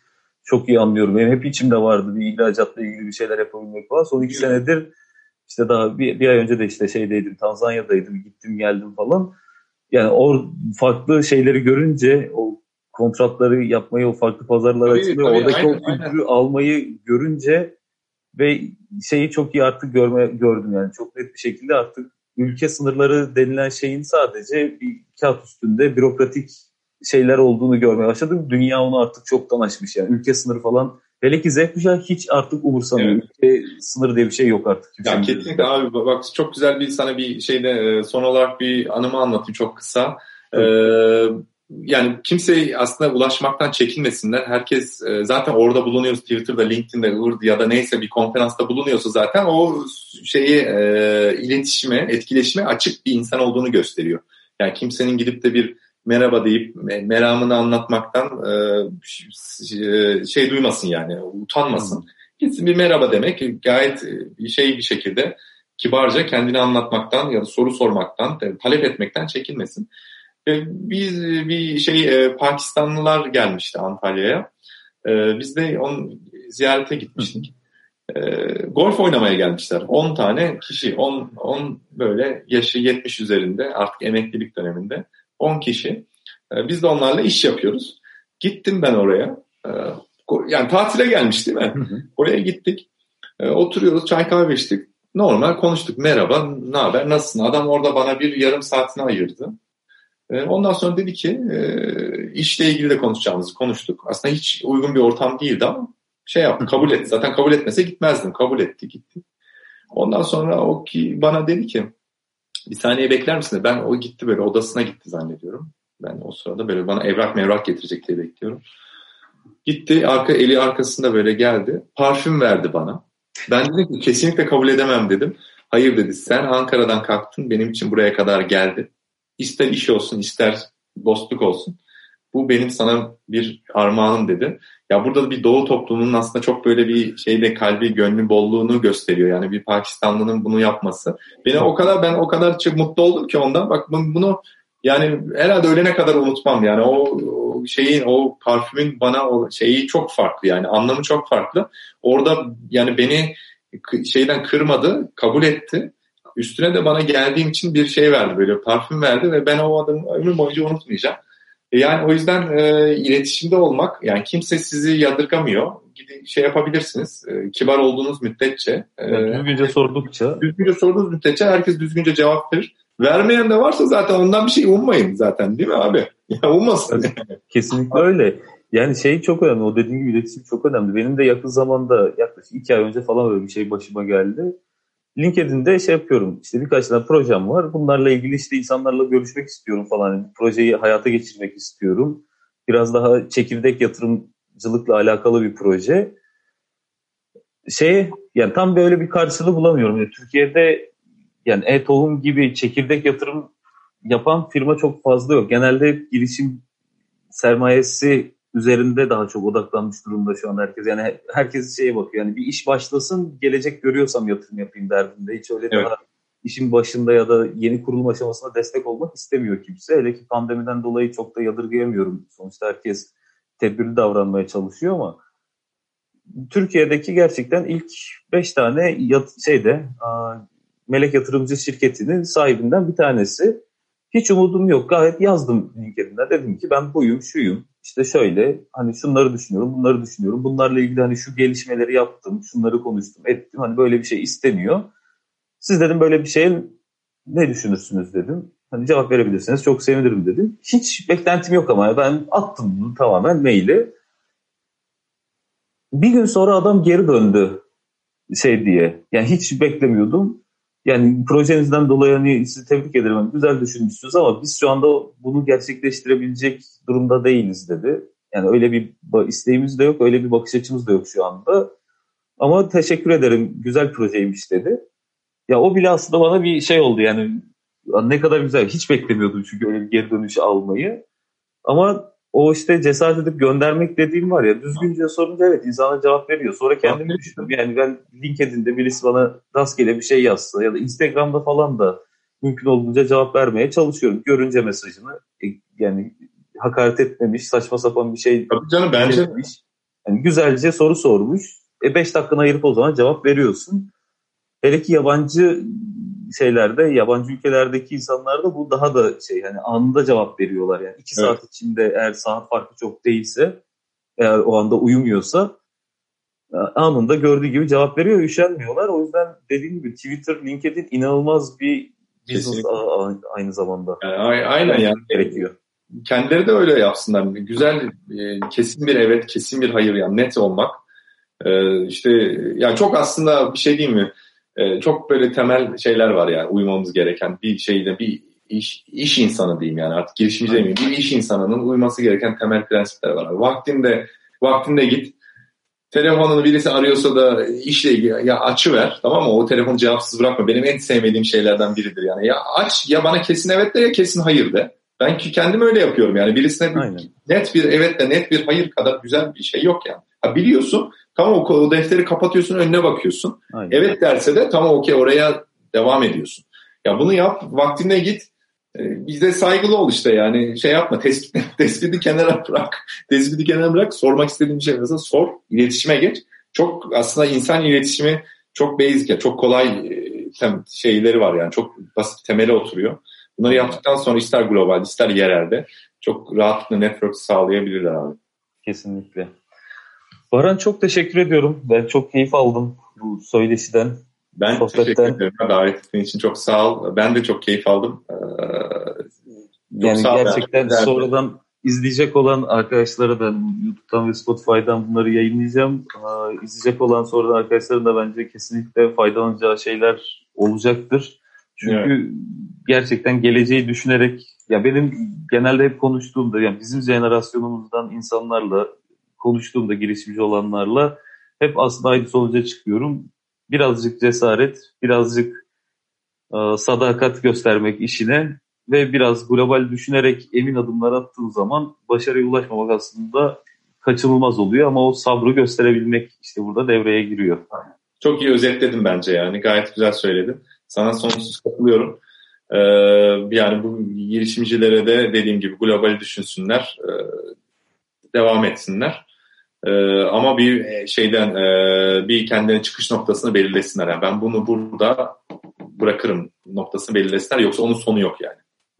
çok iyi anlıyorum. Benim hep içimde vardı bir ihracatla ilgili bir şeyler yapabilmek falan. Son iki senedir işte daha bir, bir ay önce de işte şeydeydim, Tanzanya'daydım, gittim geldim falan. Yani o farklı şeyleri görünce, o kontratları yapmayı, o farklı pazarlar tabii, açılıyor. Tabii, Oradaki aynen, o gücü almayı görünce ve şeyi çok iyi artık görme, gördüm yani. Çok net bir şekilde artık ülke sınırları denilen şeyin sadece bir kağıt üstünde bürokratik şeyler olduğunu görmeye başladım. Dünya onu artık çoktan aşmış yani. Ülke sınırı falan Hele ki Z kuşağı hiç artık umursamıyor. Evet. Ülke sınırı diye bir şey yok artık. Ya kesinlikle abi bak çok güzel bir sana bir şeyde e, son olarak bir anımı anlatayım çok kısa. Evet. Ee, yani kimse aslında ulaşmaktan çekinmesinler. Herkes e, zaten orada bulunuyoruz Twitter'da, LinkedIn'de, Urd ya da neyse bir konferansta bulunuyorsa zaten o şeyi e, iletişime, etkileşime açık bir insan olduğunu gösteriyor. Yani kimsenin gidip de bir merhaba deyip meramını anlatmaktan e, şey duymasın yani utanmasın. Gitsin bir merhaba demek gayet bir şey bir şekilde kibarca kendini anlatmaktan ya da soru sormaktan, talep etmekten çekinmesin. Biz bir şey Pakistanlılar gelmişti Antalya'ya. Biz de onu ziyarete gitmiştik. golf oynamaya gelmişler. 10 tane kişi, 10 10 böyle yaşı 70 üzerinde artık emeklilik döneminde 10 kişi. Ee, biz de onlarla iş yapıyoruz. Gittim ben oraya. Ee, yani tatile gelmiş değil mi? Hı hı. Oraya gittik. Ee, oturuyoruz, çay kahve içtik. Normal konuştuk. Merhaba, ne haber, nasılsın? Adam orada bana bir yarım saatini ayırdı. Ondan sonra dedi ki e, işle ilgili de konuşacağımızı konuştuk. Aslında hiç uygun bir ortam değildi ama şey yaptı, kabul etti. Zaten kabul etmese gitmezdim. Kabul etti, gitti. Ondan sonra o ki bana dedi ki bir saniye bekler misin? Ben o gitti böyle odasına gitti zannediyorum. Ben o sırada böyle bana evrak mevrak getirecek diye bekliyorum. Gitti arka eli arkasında böyle geldi. Parfüm verdi bana. Ben dedim ki kesinlikle kabul edemem dedim. Hayır dedi sen Ankara'dan kalktın benim için buraya kadar geldi. İster iş olsun ister dostluk olsun. Bu benim sana bir armağanım dedi. Ya burada bir doğu toplumunun aslında çok böyle bir şeyle kalbi gönlü bolluğunu gösteriyor. Yani bir Pakistanlının bunu yapması. Beni o kadar ben o kadar çok mutlu oldum ki ondan. Bak bunu yani herhalde ölene kadar unutmam yani o, şeyin o parfümün bana o şeyi çok farklı yani anlamı çok farklı. Orada yani beni şeyden kırmadı, kabul etti. Üstüne de bana geldiğim için bir şey verdi böyle parfüm verdi ve ben o adamı ömür boyunca unutmayacağım. E, yani o yüzden e, iletişimde olmak yani kimse sizi yadırgamıyor. Gidin şey yapabilirsiniz. E, kibar olduğunuz müddetçe. E, düzgünce sordukça. Düzgünce sorduğunuz müddetçe herkes düzgünce cevap verir. Vermeyen de varsa zaten ondan bir şey ummayın zaten değil mi abi? *laughs* Ya ummasın. Kesinlikle öyle. Yani şey çok önemli. O dediğin gibi iletişim çok önemli. Benim de yakın zamanda yaklaşık iki ay önce falan böyle bir şey başıma geldi. LinkedIn'de şey yapıyorum. İşte birkaç tane projem var. Bunlarla ilgili işte insanlarla görüşmek istiyorum falan. Projeyi hayata geçirmek istiyorum. Biraz daha çekirdek yatırımcılıkla alakalı bir proje. Şey yani tam böyle bir karşılığı bulamıyorum. Yani Türkiye'de yani e-tohum gibi çekirdek yatırım yapan firma çok fazla yok. Genelde girişim sermayesi üzerinde daha çok odaklanmış durumda şu an herkes. Yani herkes şeye bakıyor. Yani bir iş başlasın, gelecek görüyorsam yatırım yapayım derdinde. Hiç öyle evet. daha işin başında ya da yeni kurulum aşamasında destek olmak istemiyor kimse. Hele ki pandemiden dolayı çok da yadırgayamıyorum. Sonuçta herkes tedbirli davranmaya çalışıyor ama Türkiye'deki gerçekten ilk 5 tane yat, şeyde melek yatırımcı şirketinin sahibinden bir tanesi. Hiç umudum yok. Gayet yazdım LinkedIn'de. Dedim ki ben buyum, şuyum. İşte şöyle hani şunları düşünüyorum, bunları düşünüyorum. Bunlarla ilgili hani şu gelişmeleri yaptım, şunları konuştum, ettim. Hani böyle bir şey isteniyor. Siz dedim böyle bir şeye ne düşünürsünüz dedim. Hani cevap verebilirseniz çok sevinirim dedim. Hiç beklentim yok ama ben attım bunu tamamen maili. Bir gün sonra adam geri döndü şey diye. Yani hiç beklemiyordum. Yani projenizden dolayı hani sizi tebrik ederim. Hani güzel düşünmüşsünüz ama biz şu anda bunu gerçekleştirebilecek durumda değiliz dedi. Yani öyle bir isteğimiz de yok, öyle bir bakış açımız da yok şu anda. Ama teşekkür ederim, güzel projeymiş dedi. Ya o bile aslında bana bir şey oldu yani ne kadar güzel. Hiç beklemiyordum çünkü öyle bir geri dönüşü almayı. Ama o işte cesaret edip göndermek dediğim var ya düzgünce sorunca evet insana cevap veriyor. Sonra kendimi düşündüm yani ben LinkedIn'de birisi bana rastgele bir şey yazsa ya da Instagram'da falan da mümkün olduğunca cevap vermeye çalışıyorum. Görünce mesajını e, yani hakaret etmemiş, saçma sapan bir şey Tabii canım bence. Etmiş. Yani güzelce soru sormuş. E 5 dakikanı ayırıp o zaman cevap veriyorsun. Hele ki yabancı şeylerde, yabancı ülkelerdeki insanlar da bu daha da şey yani anında cevap veriyorlar. Yani iki evet. saat içinde eğer saat farkı çok değilse, eğer o anda uyumuyorsa e, anında gördüğü gibi cevap veriyor, üşenmiyorlar. O yüzden dediğim gibi Twitter, LinkedIn inanılmaz bir business aynı zamanda. Yani, aynen yani. Gerekiyor. Kendileri de öyle yapsınlar. Güzel, e, kesin bir evet, kesin bir hayır yani net olmak. E, işte ya çok aslında bir şey değil mi? E, çok böyle temel şeyler var yani uymamız gereken bir şeyde bir iş, iş insanı diyeyim yani artık girişimci demeyeyim. Bir iş insanının uyması gereken temel prensipler var. Vaktinde vaktinde git telefonunu birisi arıyorsa da işle ilgili ya açıver tamam mı? O telefonu cevapsız bırakma. Benim en sevmediğim şeylerden biridir yani. Ya aç ya bana kesin evet de ya kesin hayır de. Ben ki kendim öyle yapıyorum yani. Birisine bir, net bir evet de net bir hayır kadar güzel bir şey yok yani. Ha biliyorsun tamam o, o defteri kapatıyorsun önüne bakıyorsun. Aynen. Evet derse de tamam okey oraya devam ediyorsun. Ya bunu yap vaktinde git ee, bizde saygılı ol işte yani şey yapma tespit, *laughs* tespiti kenara bırak tespiti kenara bırak sormak istediğin bir şey varsa sor iletişime geç çok aslında insan iletişimi çok basic çok kolay e, şeyleri var yani çok basit temele oturuyor bunları yaptıktan sonra ister global ister yerelde çok rahatlıkla network sağlayabilirler abi. Kesinlikle. Baran çok teşekkür ediyorum. Ben çok keyif aldım bu söyleşiden. Ben sohbetten. teşekkür ederim. Davet ettiğin için çok sağ ol. Ben de çok keyif aldım. Ee, yani gerçekten ben. sonradan izleyecek olan arkadaşlara da YouTube'dan ve Spotify'dan bunları yayınlayacağım. Ee, izleyecek olan sonradan arkadaşların da bence kesinlikle faydalanacağı şeyler olacaktır. Çünkü evet. gerçekten geleceği düşünerek ya benim genelde hep konuştuğumda yani bizim jenerasyonumuzdan insanlarla konuştuğumda girişimci olanlarla hep aslında aynı sonuca çıkıyorum birazcık cesaret, birazcık e, sadakat göstermek işine ve biraz global düşünerek emin adımlar attığın zaman başarıya ulaşmamak aslında kaçınılmaz oluyor ama o sabrı gösterebilmek işte burada devreye giriyor. Çok iyi özetledim bence yani gayet güzel söyledin. Sana sonsuz katılıyorum. Ee, yani bu girişimcilere de dediğim gibi global düşünsünler, e, devam etsinler. Ee, ama bir e, şeyden e, bir kendine çıkış noktasını belirlesinler. Yani ben bunu burada bırakırım noktasını belirlesinler. Yoksa onun sonu yok yani.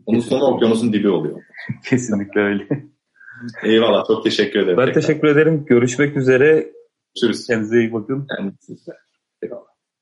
Onun Kesinlikle. sonu okyanusun dibi oluyor. *laughs* Kesinlikle öyle. Eyvallah. Çok teşekkür ederim. Ben tekrar. teşekkür ederim. Görüşmek üzere. Görüşürüz. Kendinize iyi bakın. Kendinize. Eyvallah.